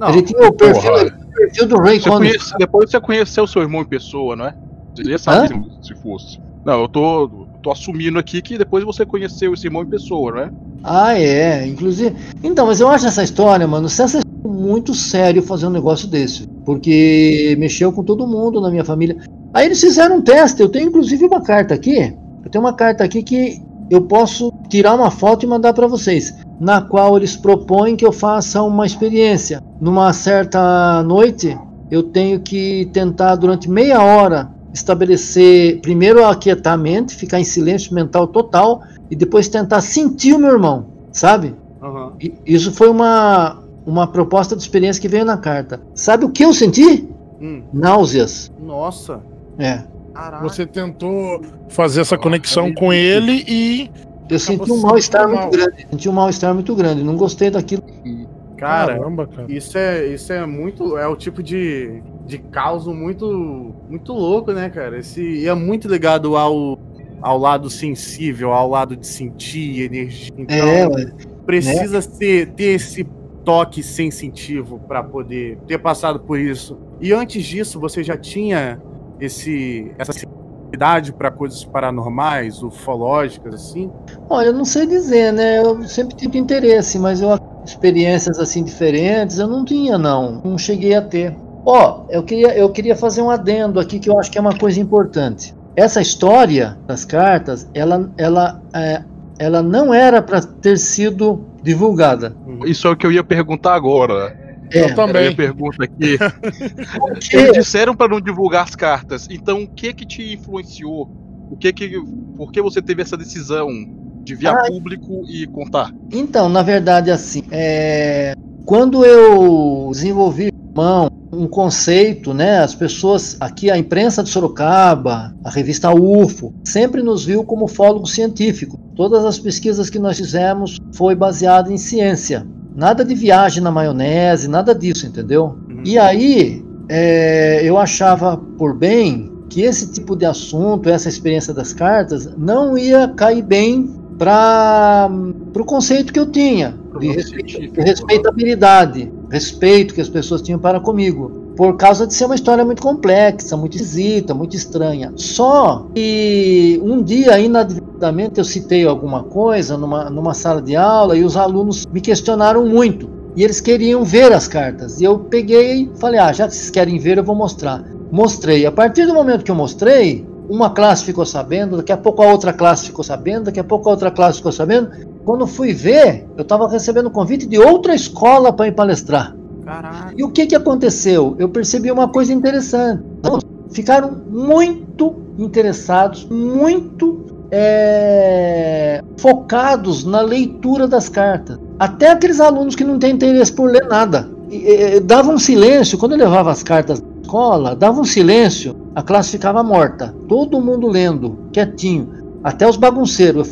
Não, Ele tinha o perfil, o perfil do Ray Conniff. conhece- depois você conheceu seu irmão em pessoa, não é? Você já sabe se- se fosse. Não, eu tô, tô assumindo aqui que depois você conheceu esse irmão em pessoa, não é? Ah, é. Inclusive. Então, mas eu acho essa história, mano, sensacional, muito sério fazer um negócio desse. Porque mexeu com todo mundo na minha família. Aí eles fizeram um teste. Eu tenho inclusive uma carta aqui. Eu tenho uma carta aqui que eu posso tirar uma foto e mandar para vocês. Na qual eles propõem que eu faça uma experiência. Numa certa noite, eu tenho que tentar durante meia hora estabelecer primeiro aquietar a mente, ficar em silêncio mental total e depois tentar sentir o meu irmão, sabe? aham. E Isso foi uma, uma proposta de experiência que veio na carta. Sabe o que eu senti? Hum, Náuseas. nossa. É. Caraca. Você tentou fazer essa conexão com ele e. Eu senti um mal-estar muito mal. grande. Senti um mal-estar muito grande. Não gostei daquilo. Cara, Caramba, cara. isso é, isso é muito. É o tipo de, de caos muito, muito louco, né, cara? Esse, e é muito ligado ao, ao lado sensível, ao lado de sentir energia. Então, É, ué. precisa ser, ter esse toque sensitivo para poder ter passado por isso. E antes disso, você já tinha esse essa sensibilidade para coisas paranormais, ufológicas, assim? Olha, eu não sei dizer, né? Eu sempre tive interesse, mas eu experiências assim diferentes eu não tinha, não. Não cheguei a ter. Ó, eu queria, eu queria fazer um adendo aqui que eu acho que é uma coisa importante. Essa história das cartas, ela, ela, é, ela não era para ter sido divulgada. Isso é o que eu ia perguntar agora. É, Eu também. minha pergunta aqui. <laughs> Eles disseram para não divulgar as cartas. Então, o que que te influenciou? O que que, por que você teve essa decisão de vir a público e contar? Então, na verdade, assim, é, quando eu desenvolvi mão um conceito, né? As pessoas aqui, a imprensa de Sorocaba, a revista UFO, sempre nos viu como fólogo científico. Todas as pesquisas que nós fizemos foi baseada em ciência. Nada de viagem na maionese, nada disso, entendeu? E aí, é, eu achava por bem que esse tipo de assunto, essa experiência das cartas, não ia cair bem para o conceito que eu tinha de respeito- de respeitabilidade, respeito que as pessoas tinham para comigo, por causa de ser uma história muito complexa, muito esquisita, muito estranha. Só que um dia, inadvertidamente, eu citei alguma coisa numa, numa sala de aula e os alunos me questionaram muito. E eles queriam ver as cartas. E eu peguei e falei: ah, já que vocês querem ver, eu vou mostrar. Mostrei. A partir do momento que eu mostrei, uma classe ficou sabendo, daqui a pouco a outra classe ficou sabendo, daqui a pouco a outra classe ficou sabendo. Quando fui ver, eu estava recebendo convite de outra escola para ir palestrar. E o que, que aconteceu? Eu percebi uma coisa interessante. Ficaram muito interessados, muito é, focados na leitura das cartas. Até aqueles alunos que não têm interesse por ler nada. E, e, davam um silêncio, quando eu levava as cartas na escola, dava um silêncio, a classe ficava morta. Todo mundo lendo, quietinho. Até os bagunceiros.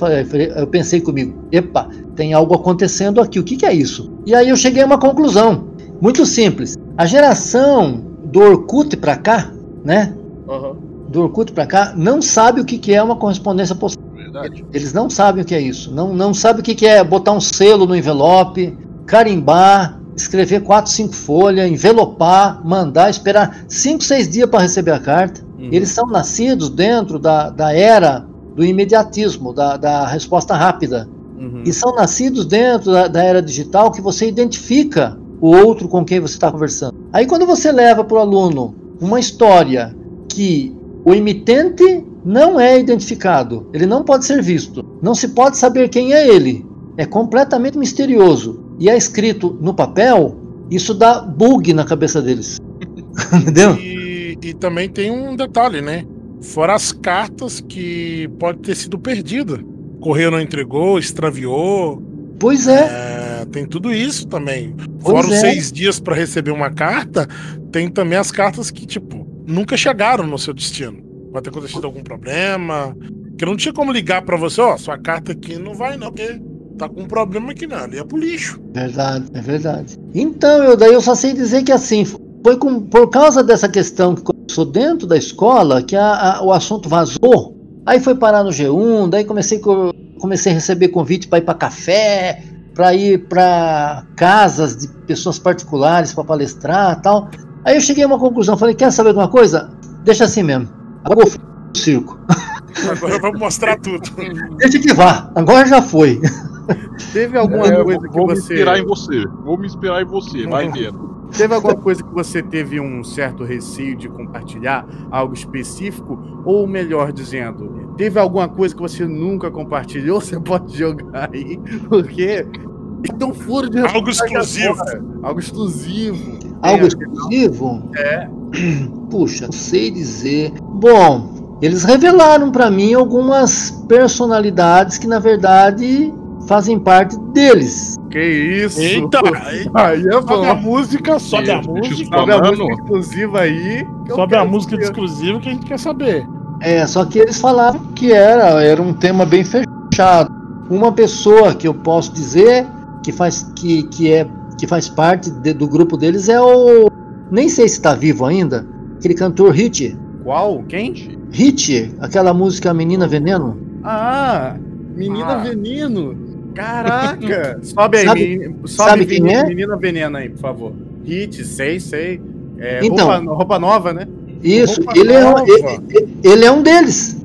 Eu, pensei comigo: epa, tem algo acontecendo aqui, o que, que é isso? E aí eu cheguei a uma conclusão. Muito simples. A geração do Orkut para cá, né? Do Orkut para cá, não sabe o que, que é uma correspondência postal. Verdade. Eles não sabem o que é isso. Não, não sabem o que, que é botar um selo no envelope, carimbar, escrever quatro, cinco folhas, envelopar, mandar, esperar cinco, seis dias para receber a carta. Eles são nascidos dentro da, da era do imediatismo, da, da resposta rápida. Uhum. E são nascidos dentro da, da era digital que você identifica o outro com quem você está conversando. Aí quando você leva para o aluno uma história que o emitente não é identificado, ele não pode ser visto, não se pode saber quem é ele, é completamente misterioso e é escrito no papel, isso dá bug na cabeça deles. <laughs> Entendeu? E, e também tem um detalhe, né? Fora as cartas que pode ter sido perdida. Correio não entregou, extraviou. Pois é, É, tem tudo isso também. Pois Fora os é. seis dias para receber uma carta, tem também as cartas que, tipo, nunca chegaram no seu destino. Pode ter acontecido algum problema. Que não tinha como ligar para você, ó, sua carta aqui não vai não, porque tá com um problema aqui não, ia pro lixo. Verdade, é verdade. Então, eu daí eu só sei dizer que assim, foi com, por causa dessa questão que começou dentro da escola que a- a- o assunto vazou. Aí foi parar no G1, daí comecei, co- comecei a receber convite para ir para café, para ir para casas de pessoas particulares para palestrar tal. Aí eu cheguei a uma conclusão, falei, quer saber de uma coisa? Deixa assim mesmo. Agora eu fui pro circo. <laughs> Agora eu vou mostrar tudo. Deixa que vá, agora já foi. Teve alguma É, coisa que vou me você. inspirar em você. Vou me inspirar em você, vai vendo. Teve alguma coisa que você teve um certo receio de compartilhar? Algo específico? Ou melhor dizendo, teve alguma coisa que você nunca compartilhou? <laughs> Você pode jogar aí. Porque. Então, furo de Algo exclusivo. agora. Algo exclusivo. Algo Tem- exclusivo? É. Puxa, sei dizer. Bom, eles revelaram pra mim algumas personalidades que na verdade fazem parte deles. Que isso? Eita! Aí é Sobe a bom. música, sobe a música. Sobe a música exclusiva aí. eu Sobe a música saber. exclusiva que a gente quer saber. É, só que eles falaram que era, era um tema bem fechado. Uma pessoa que eu posso dizer que faz que, que é que faz parte de- do grupo deles é o nem sei se tá vivo ainda, aquele cantor Hit. Qual? Quem? Hit, aquela música Menina Veneno. Ah, Menina Ah. Veneno. Caraca! <laughs> Sobe aí, Sabe- menina, sobe sabe quem menina, é? Menina Veneno aí, por favor. Hit, sei, sei. É, Então. roupa, roupa nova, né? Isso, Roupa ele é, um, nova. ele, ele é um deles.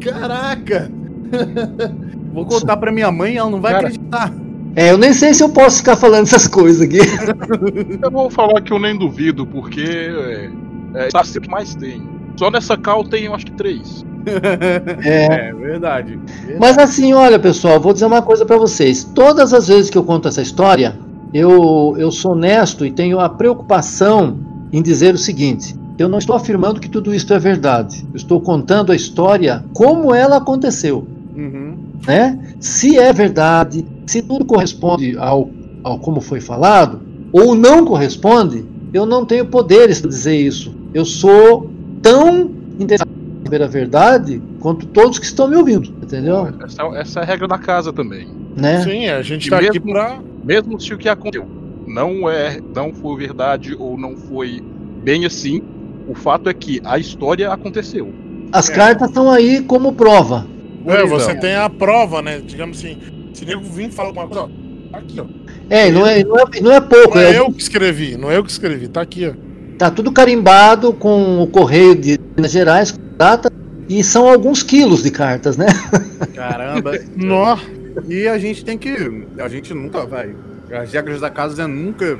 Caraca! <laughs> Vou contar pra minha mãe, ela não vai Cara. acreditar. É, eu nem sei se eu posso ficar falando essas coisas aqui. <laughs> Eu vou falar que eu nem duvido, porque é, é, tá sempre que mais tem. Só nessa cal tem, eu acho que três. <laughs> É, É verdade. Mas assim, olha pessoal, vou dizer uma coisa pra vocês. Todas as vezes que eu conto essa história, eu, eu sou honesto e tenho a preocupação em dizer o seguinte: eu não estou afirmando que tudo isso é verdade. Eu estou contando a história como ela aconteceu. Uhum. Né? Se é verdade, se tudo corresponde ao, ao como foi falado, ou não corresponde, eu não tenho poderes para dizer isso. Eu sou tão interessado em saber a verdade quanto todos que estão me ouvindo, entendeu? Essa, essa é a regra da casa também. Né? Sim, a gente E tá aqui mesmo- pra. Mesmo se o que aconteceu não é, não foi verdade ou não foi bem assim, o fato é que a história aconteceu. As É. cartas estão aí como prova. É, Gurizão. você tem a prova, né? Digamos assim, se nego vir e falar alguma coisa, ó, tá aqui, ó. É, não é, não é, não é pouco, Não é é, eu que escrevi, não é eu que escrevi, tá aqui, ó. Tá tudo carimbado com o correio de Minas Gerais, com data, e são alguns quilos de cartas, né? <laughs> Caramba. Nó. E a gente tem que. A gente nunca vai. As regras da casa é nunca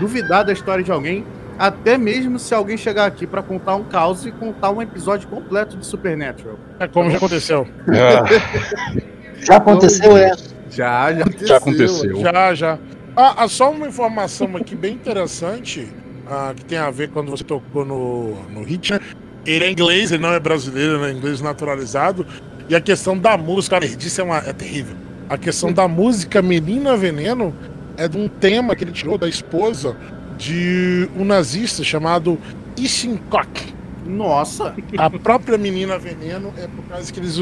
duvidar da história de alguém. Até mesmo se alguém chegar aqui pra contar um caos e contar um episódio completo de Supernatural. É como já aconteceu. <laughs> Já aconteceu, é. Já, já aconteceu. Já aconteceu. Já, já. Ah, ah, só uma informação aqui bem interessante, ah, que tem a ver quando você tocou no, no hit, né? Ele é inglês, ele não é brasileiro, ele é inglês naturalizado. E a questão da música, a nerdice é, uma, é terrível. A questão da música Menina Veneno é de um tema que ele tirou da esposa de um nazista chamado Ishinkok. Nossa! A própria Menina Veneno é por causa que eles,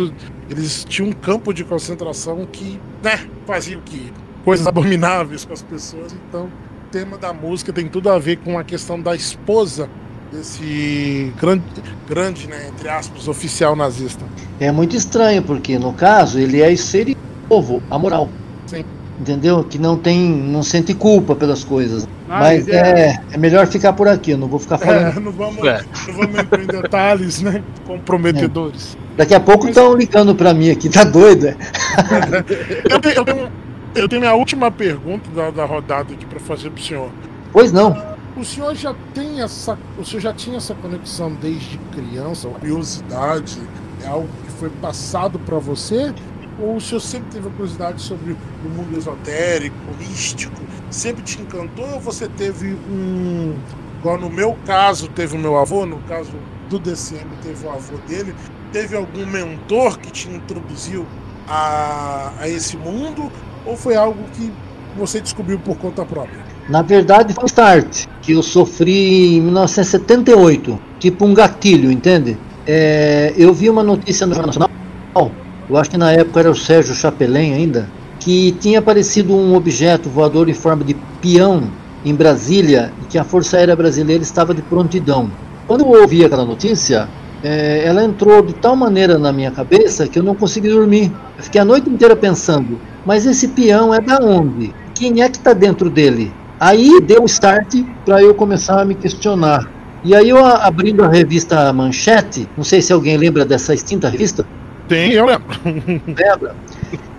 eles tinham um campo de concentração que, né, fazia o que? Coisas abomináveis com as pessoas. Então, tema da música tem tudo a ver com a questão da esposa desse grande, grande né, entre aspas, oficial nazista. É muito estranho, porque no caso ele é esse povo amoral. Sim. Entendeu? Que não tem. não sente culpa pelas coisas. Ah, Mas ele é, é melhor ficar por aqui, eu não vou ficar falando. É, não, vamos, É. não vamos entrar em detalhes, né? Comprometedores. Daqui a pouco estão ligando pra mim aqui, tá doido? é? <laughs> Eu, tenho, eu, tenho, eu tenho minha última pergunta da, da rodada aqui para fazer pro senhor. Pois não. O senhor já tem essa. O senhor já tinha essa conexão desde criança, curiosidade? É algo que foi passado para você? Ou o senhor sempre teve a curiosidade sobre o mundo esotérico, místico? Sempre te encantou ou você teve um. Igual no meu caso, teve o meu avô, no caso do DCM, teve o avô dele. Teve algum mentor que te introduziu a, a esse mundo? Ou foi algo que você descobriu por conta própria? Na verdade foi start, que eu sofri em 1978, tipo um gatilho, entende? É, eu vi uma notícia no Jornal Nacional, eu acho que na época era o Sérgio Chapelin ainda, que tinha aparecido um objeto voador em forma de peão em Brasília e que a Força Aérea Brasileira estava de prontidão. Quando eu ouvi aquela notícia, é, ela entrou de tal maneira na minha cabeça que eu não consegui dormir. Eu fiquei a noite inteira pensando, mas esse peão é da onde? Quem é que está dentro dele? Aí deu um start para eu começar a me questionar. E aí eu abrindo a revista Manchete, não sei se alguém lembra dessa extinta revista, Tem, eu lembro. <laughs> lembra?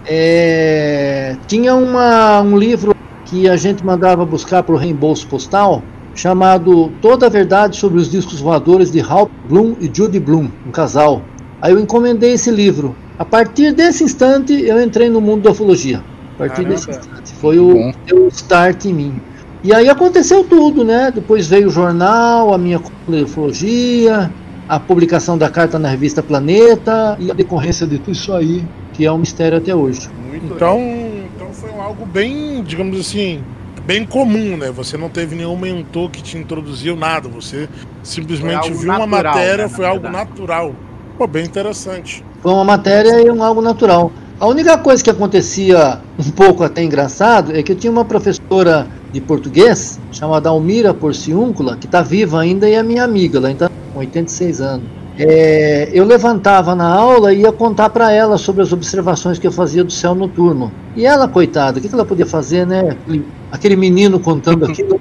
É, tinha uma, um livro que a gente mandava buscar para o reembolso postal, chamado Toda a Verdade sobre os Discos Voadores de Hal Bloom e Judy Bloom, um casal. Aí eu encomendei esse livro. A partir desse instante eu entrei no mundo da ufologia. A partir Caramba. desse instante. Foi o, o start em mim. E aí aconteceu tudo, né? Depois veio o jornal, a minha coluna de ufologia, a publicação da carta na revista Planeta e a decorrência de tudo isso aí, que é um mistério até hoje. Muito Então, então foi algo bem, digamos assim, bem comum, né? Você não teve nenhum mentor que te introduziu nada. Você simplesmente viu uma natural, matéria, né, foi algo natural. Pô, bem interessante. Foi uma matéria e um algo natural. A única coisa que acontecia um pouco até engraçado é que eu tinha uma professora de português, chamada Almira Porciúncula, que está viva ainda e é minha amiga, ela está com 86 anos. É, eu levantava na aula e ia contar para ela sobre as observações que eu fazia do céu noturno. E ela, coitada, o que, que ela podia fazer, né? Aquele, menino contando <laughs> aquilo.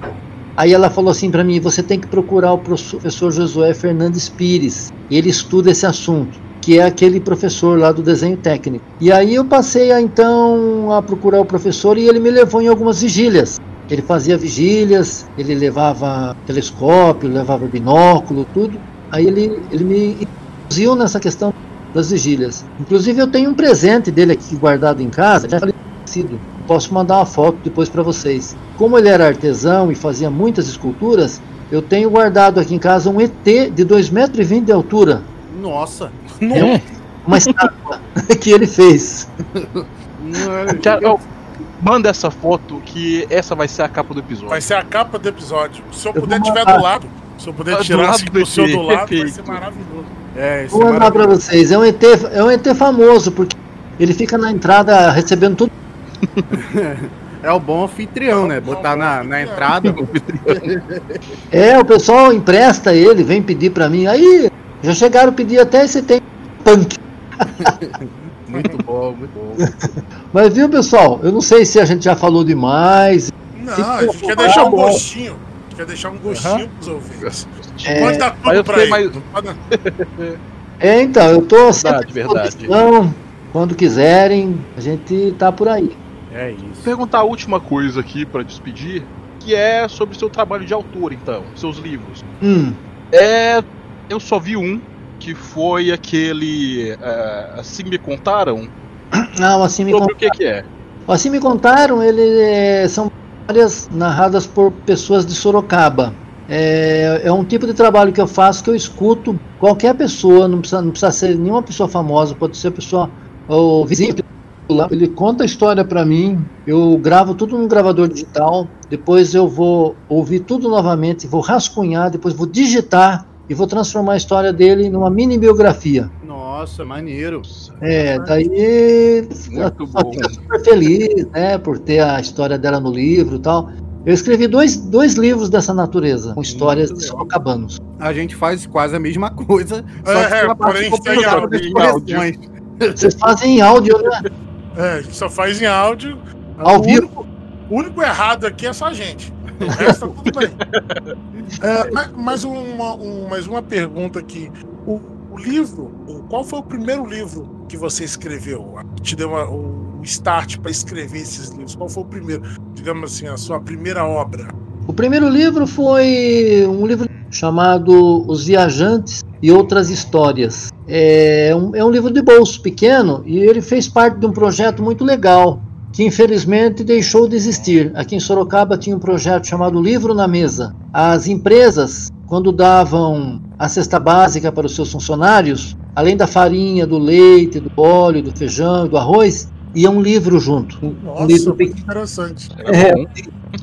Aí ela falou assim para mim: você tem que procurar o professor Josué Fernandes Pires. Ele estuda esse assunto, que é aquele professor lá do desenho técnico. E aí eu passei a, então a procurar o professor e ele me levou em algumas vigílias. Ele fazia vigílias, ele levava telescópio, levava binóculo, tudo. Aí ele, ele me induziu nessa questão das vigílias. Inclusive eu tenho um presente dele aqui guardado em casa, já falecido. Posso mandar uma foto depois para vocês. Como ele era artesão e fazia muitas esculturas, eu tenho guardado aqui em casa um ET de 2,20 metros de altura. Nossa! <laughs> É uma estátua <laughs> que ele fez. Tiago, Manda essa foto que essa vai ser a capa do episódio. Vai ser a capa do episódio. Se eu Eu puder tiver do lado, se eu puder Do tirar lado assim do do seu do lado, vai ser maravilhoso. É, Vou é mandar para maravilhoso. vocês. É um, ET, é um ET famoso, porque ele fica na entrada recebendo tudo. É o bom anfitrião, né? Botar na, na entrada. É, o pessoal empresta ele, vem pedir para mim. Aí já chegaram a pedir até esse tem punk. <laughs> Muito bom, muito bom. Mas viu, pessoal? Eu não sei se a gente já falou demais. Não, Se a gente quer deixar Ah, um bom. gostinho. A gente quer deixar um gostinho pros ouvintes. É, Pode dar tudo pra mais- É, então, eu tô Verdade, verdade. Quando quiserem, a gente tá por aí. É isso. perguntar a última coisa aqui pra despedir, que é sobre o seu trabalho de autor, então, seus livros. Hum, É, eu só vi um que foi aquele é, assim me contaram <coughs> não, assim me sobre o que que é. Assim me contaram, ele é, são histórias narradas por pessoas de Sorocaba. É, é um tipo de trabalho que eu faço que eu escuto qualquer pessoa, não precisa, não precisa ser nenhuma pessoa famosa, pode ser pessoa o vizinho lá, ele conta a história para mim, eu gravo tudo num gravador digital, depois eu vou ouvir tudo novamente, vou rascunhar, depois vou digitar e vou transformar a história dele numa mini biografia. Nossa, maneiro. É, daí Muito a pessoa bom. fica super feliz, né, por ter a história dela no livro e tal. Eu escrevi dois, dois livros dessa natureza, com histórias de sorocabanos. A gente faz quase a mesma coisa, só É, que a parte porém sem áudio. Vocês fazem em áudio, né? <laughs> É, a gente só faz em áudio. Ao o vivo. Único, o único errado aqui é só a gente. O resto tá tudo bem. <laughs> É, mas, uma, um- mais uma pergunta aqui. O, o livro, qual foi o primeiro livro que você escreveu? Te deu uma- o start para escrever esses livros? Qual foi o primeiro, digamos assim, a sua primeira obra? O primeiro livro foi um livro chamado Os Viajantes e Outras Histórias. É um, é um livro de bolso pequeno e ele fez parte de um projeto muito legal que infelizmente deixou de existir. Aqui em Sorocaba tinha um projeto chamado Livro na Mesa. As empresas, quando davam a cesta básica para os seus funcionários, além da farinha, do leite, do óleo, do feijão do arroz, ia um livro junto. Um, um Nossa, livro muito pequeno. interessante. É,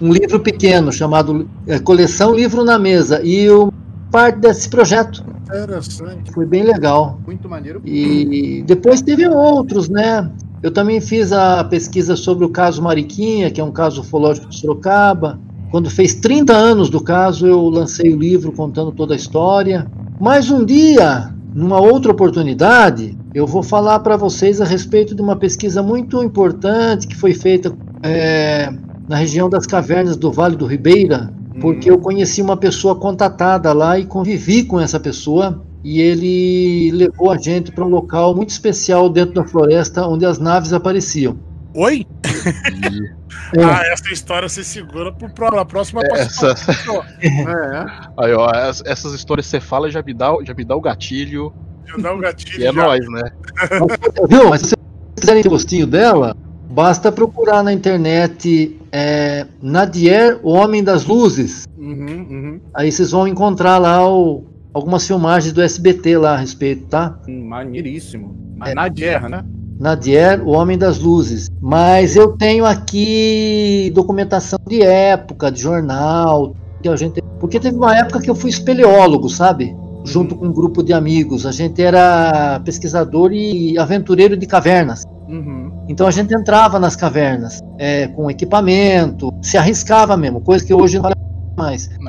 um livro pequeno chamado é, Coleção Livro na Mesa e o parte desse projeto Interessante. foi bem legal Muito maneiro. e depois teve outros né eu também fiz a pesquisa sobre o caso Mariquinha que é um caso ufológico de Sorocaba quando fez 30 anos do caso eu lancei o livro contando toda a história mas um dia numa outra oportunidade eu vou falar para vocês a respeito de uma pesquisa muito importante que foi feita é, na região das cavernas do Vale do Ribeira, porque eu conheci uma pessoa contatada lá e convivi com essa pessoa. E ele levou a gente para um local muito especial dentro da floresta onde as naves apareciam. Oi? <laughs> É. Ah, essa história você segura para a próxima Essa. <laughs> É. aí, ó, es- essas histórias você fala já me dá, já me dá o gatilho. Já dá um gatilho. E é já. nóis, né? Viu? Mas se vocês quiserem ter gostinho dela, basta procurar na internet é, Nadier, o Homem das Luzes. Uhum, uhum. Aí vocês vão encontrar lá o- algumas filmagens do SBT lá a respeito, tá? Hum, Maneiríssimo. Mas É. na guerra, né? Nadier, o Homem das Luzes. Mas eu tenho aqui documentação de época, de jornal, que a gente. Porque teve uma época que eu fui espeleólogo, sabe? Junto com um grupo de amigos. A gente era pesquisador e aventureiro de cavernas. Uhum. Então a gente entrava nas cavernas é, com equipamento, se arriscava mesmo, coisa que hoje não vale mais. <laughs>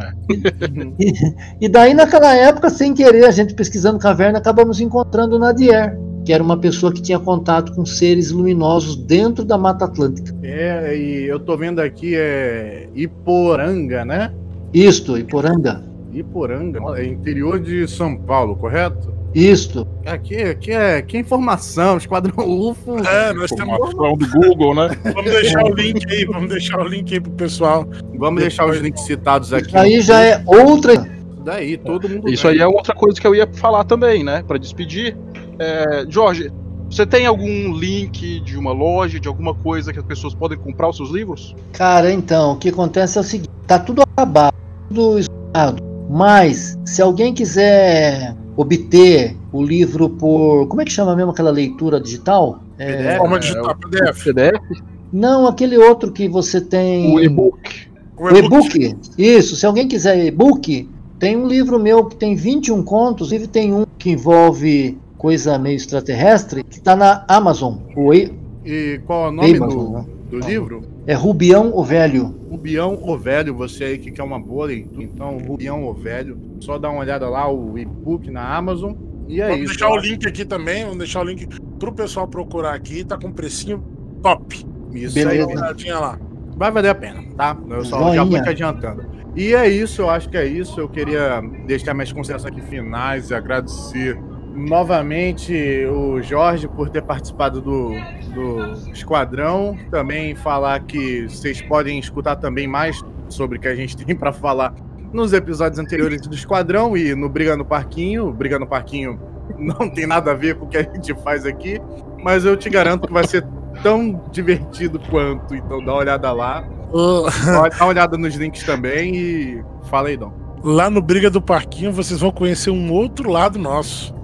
E, e daí naquela época, sem querer, a gente pesquisando caverna, acabamos encontrando o Nadier, que era uma pessoa que tinha contato com seres luminosos dentro da Mata Atlântica. É, e eu tô vendo aqui é Iporanga, né? Isto, Iporanga. Iporanga, é interior de São Paulo, correto? Isto. Aqui, aqui, é, aqui é informação, Esquadrão <laughs> UFO. É, nós temos. Do Google, né? Vamos deixar o link aí, vamos deixar o link aí pro pessoal. Vamos deixar os links citados aqui. Isso aí já é outra. Daí, todo mundo. Isso aí é outra coisa que eu ia falar também, né? Pra despedir. É, Jorge, você tem algum link de uma loja, de alguma coisa que as pessoas podem comprar os seus livros? Cara, então, o que acontece é o seguinte: tá tudo acabado, tudo esgotado. Mas, se alguém quiser obter o livro por. Como é que chama mesmo aquela leitura digital? É, Forma digital, PDF. PDF? não, aquele outro que você tem. O e-book. O O e-book? Isso, se alguém quiser e-book, tem um livro meu que tem 21 contos, inclusive tem um que envolve coisa meio extraterrestre, que está na Amazon. O e- E qual é o nome Amazon, do, né? do livro? É Rubião o Velho. Rubião o Velho, você aí que quer uma boa leitura, então Rubião o Velho, só dá uma olhada lá, o e-book na Amazon. E é Vamos isso. deixar o link aqui também, vamos deixar o link pro pessoal procurar aqui, tá com precinho top. Isso Beleza. aí. olhadinha lá. Vai valer a pena, tá? Eu só já vou Joinha. te adiantando. E é isso, eu acho que é isso. Eu queria deixar minhas considerações aqui finais e agradecer novamente o Jorge por ter participado do, do Esquadrão. Também falar que vocês podem escutar também mais sobre o que a gente tem para falar nos episódios anteriores do Esquadrão e no Briga no Parquinho. O Briga no Parquinho <laughs> não tem nada a ver com o que a gente faz aqui, mas eu te garanto que vai ser tão divertido quanto. Então dá uma olhada lá. Dar uma olhada nos links também e fala aí, Dom. Lá no Briga do Parquinho vocês vão conhecer um outro lado nosso. <laughs>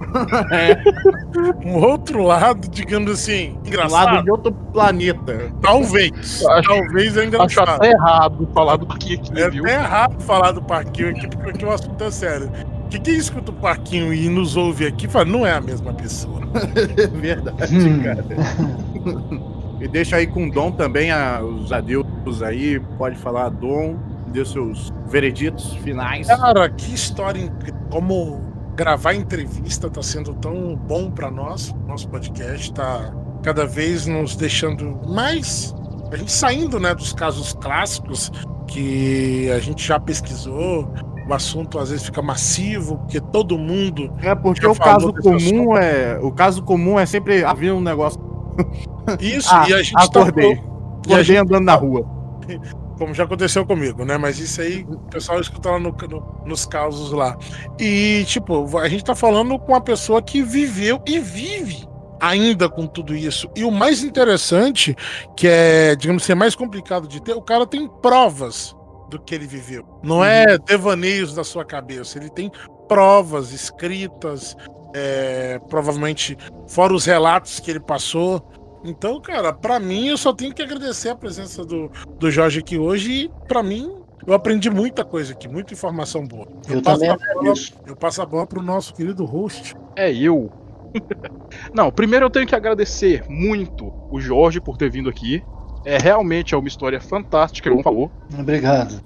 Um outro lado, digamos assim, Do engraçado. lado de outro planeta. Talvez. Acho- Talvez é Acho engraçado. até errado falar do que aqui, É viu? até errado falar do parquinho aqui, porque aqui o assunto é sério. Que quem escuta o parquinho e nos ouve aqui fala, não é a mesma pessoa. <laughs> É verdade, Hum. cara. E deixa aí com o Dom também a- os adeus aí. Pode falar, Dom. Dê seus vereditos finais. Cara, que história incrível. Como gravar entrevista tá sendo tão bom para nós. Nosso podcast tá cada vez nos deixando mais. A gente saindo né, dos casos clássicos que a gente já pesquisou. O assunto às vezes fica massivo, porque todo mundo. É porque o caso comum é. O caso comum é sempre havia um negócio. Isso, <laughs> Ah, e a gente acordei. tá. E a Acordei gente- andando na rua. <laughs> como já aconteceu comigo, né? Mas isso aí o pessoal escuta lá no- no- nos causos lá. E, tipo, a gente tá falando com uma pessoa que viveu e vive ainda com tudo isso. E o mais interessante, que é, digamos assim, é mais complicado de ter, o cara tem provas do que ele viveu. Não é devaneios da sua cabeça, ele tem provas escritas, é, provavelmente fora os relatos que ele passou. Então, cara, pra mim eu só tenho que agradecer a presença do, do Jorge aqui hoje e pra mim eu aprendi muita coisa aqui, muita informação boa. Eu passo também a bola, eu passo a bola pro nosso querido host. É eu. <laughs> Não, primeiro eu tenho que agradecer muito o Jorge por ter vindo aqui. É realmente é uma história fantástica, como falou. Obrigado.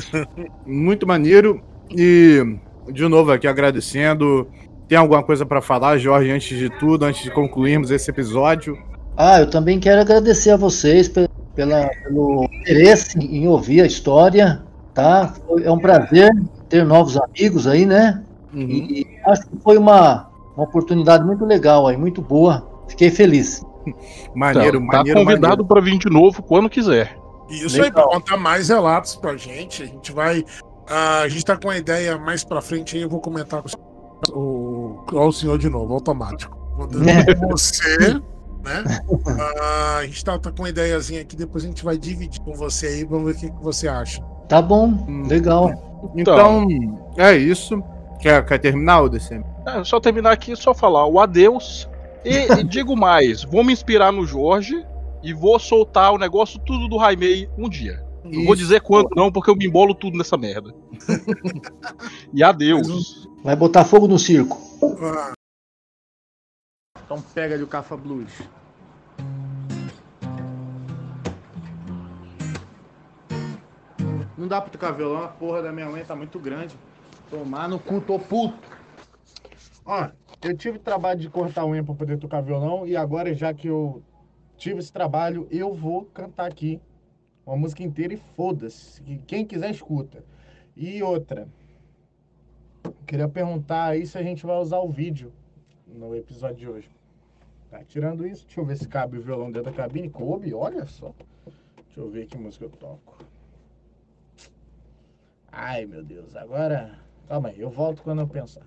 <laughs> Muito maneiro. E, de novo, aqui agradecendo. Tem alguma coisa pra falar, Jorge, antes de tudo, antes de concluirmos esse episódio? Ah, eu também quero agradecer a vocês pe- pela, pelo interesse em ouvir a história, tá? Foi- É um prazer ter novos amigos aí, né? Uhum. E acho que foi uma, uma oportunidade muito legal aí, muito boa. Fiquei feliz. <laughs> Maneiro, Então, tá maneiro, convidado pra vir de novo quando quiser. E isso aí, Legal. pra contar mais relatos pra gente, a gente vai. ah, a gente tá com uma ideia mais pra frente aí, eu vou comentar com o, o senhor de novo, automático. Vou dando É. você, <laughs> né? <laughs> Ah, a gente tá, tá com uma ideiazinha aqui, depois a gente vai dividir com você aí, vamos ver o que, que você acha. Tá bom, Hum. legal. Então, é isso. Quer, quer terminar, o DCM? É, só terminar aqui, só falar o adeus. E, e <laughs> digo mais, vou me inspirar no Jorge e vou soltar o negócio tudo do Raimei um dia. Não vou dizer quando não, porque eu me embolo tudo nessa merda. <laughs> e adeus. Vai botar fogo no circo. Ah, então pega do Cafa Blues. Não dá pra tocar violão, a porra da minha mãe tá muito grande. Tomar no cu, tô puto. Ó, eu tive trabalho de cortar unha pra poder tocar violão e agora, já que eu tive esse trabalho, eu vou cantar aqui uma música inteira e foda-se. Quem quiser escuta. E outra, queria perguntar aí se a gente vai usar o vídeo no episódio de hoje. Tirando isso, deixa eu ver se cabe o violão dentro da cabine. Coube, olha só. Deixa eu ver que música eu toco. Ai, meu Deus, agora. Calma aí, eu volto quando eu pensar.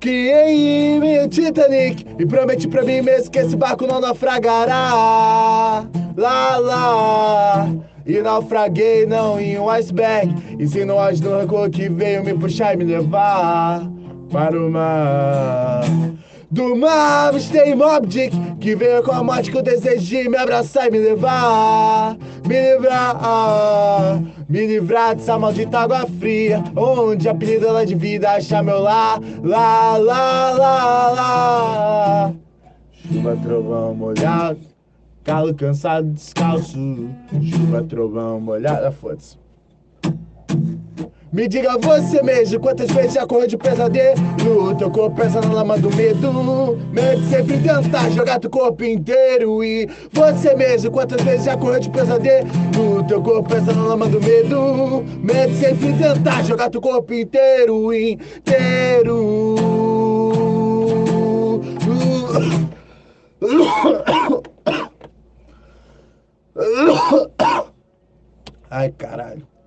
Criei meu Titanic e prometi pra mim mesmo que esse barco não naufragará. Lá, lá. E naufraguei não em um iceberg, e sim no rancor que veio me puxar e me levar para o mar. Do mar, avistei Mob Dick, que veio com a morte que eu desejo de me abraçar e me levar, me livrar, me livrar dessa maldita água fria, onde a ela de vida achar meu lar, lá, lá, lá, lá. Chuva, trovão, molhado, calo cansado, descalço, chuva, trovão, molhado, ah, foda-se. Me diga você mesmo quantas vezes já correu de pesadelo? Teu corpo pesa na lama do medo. Medo sempre tentar jogar teu corpo inteiro. E você mesmo quantas vezes já correu de pesadelo? Teu corpo pesa na lama do medo. Medo sempre tentar jogar teu corpo inteiro Inteiro. <coughs> Ai caralho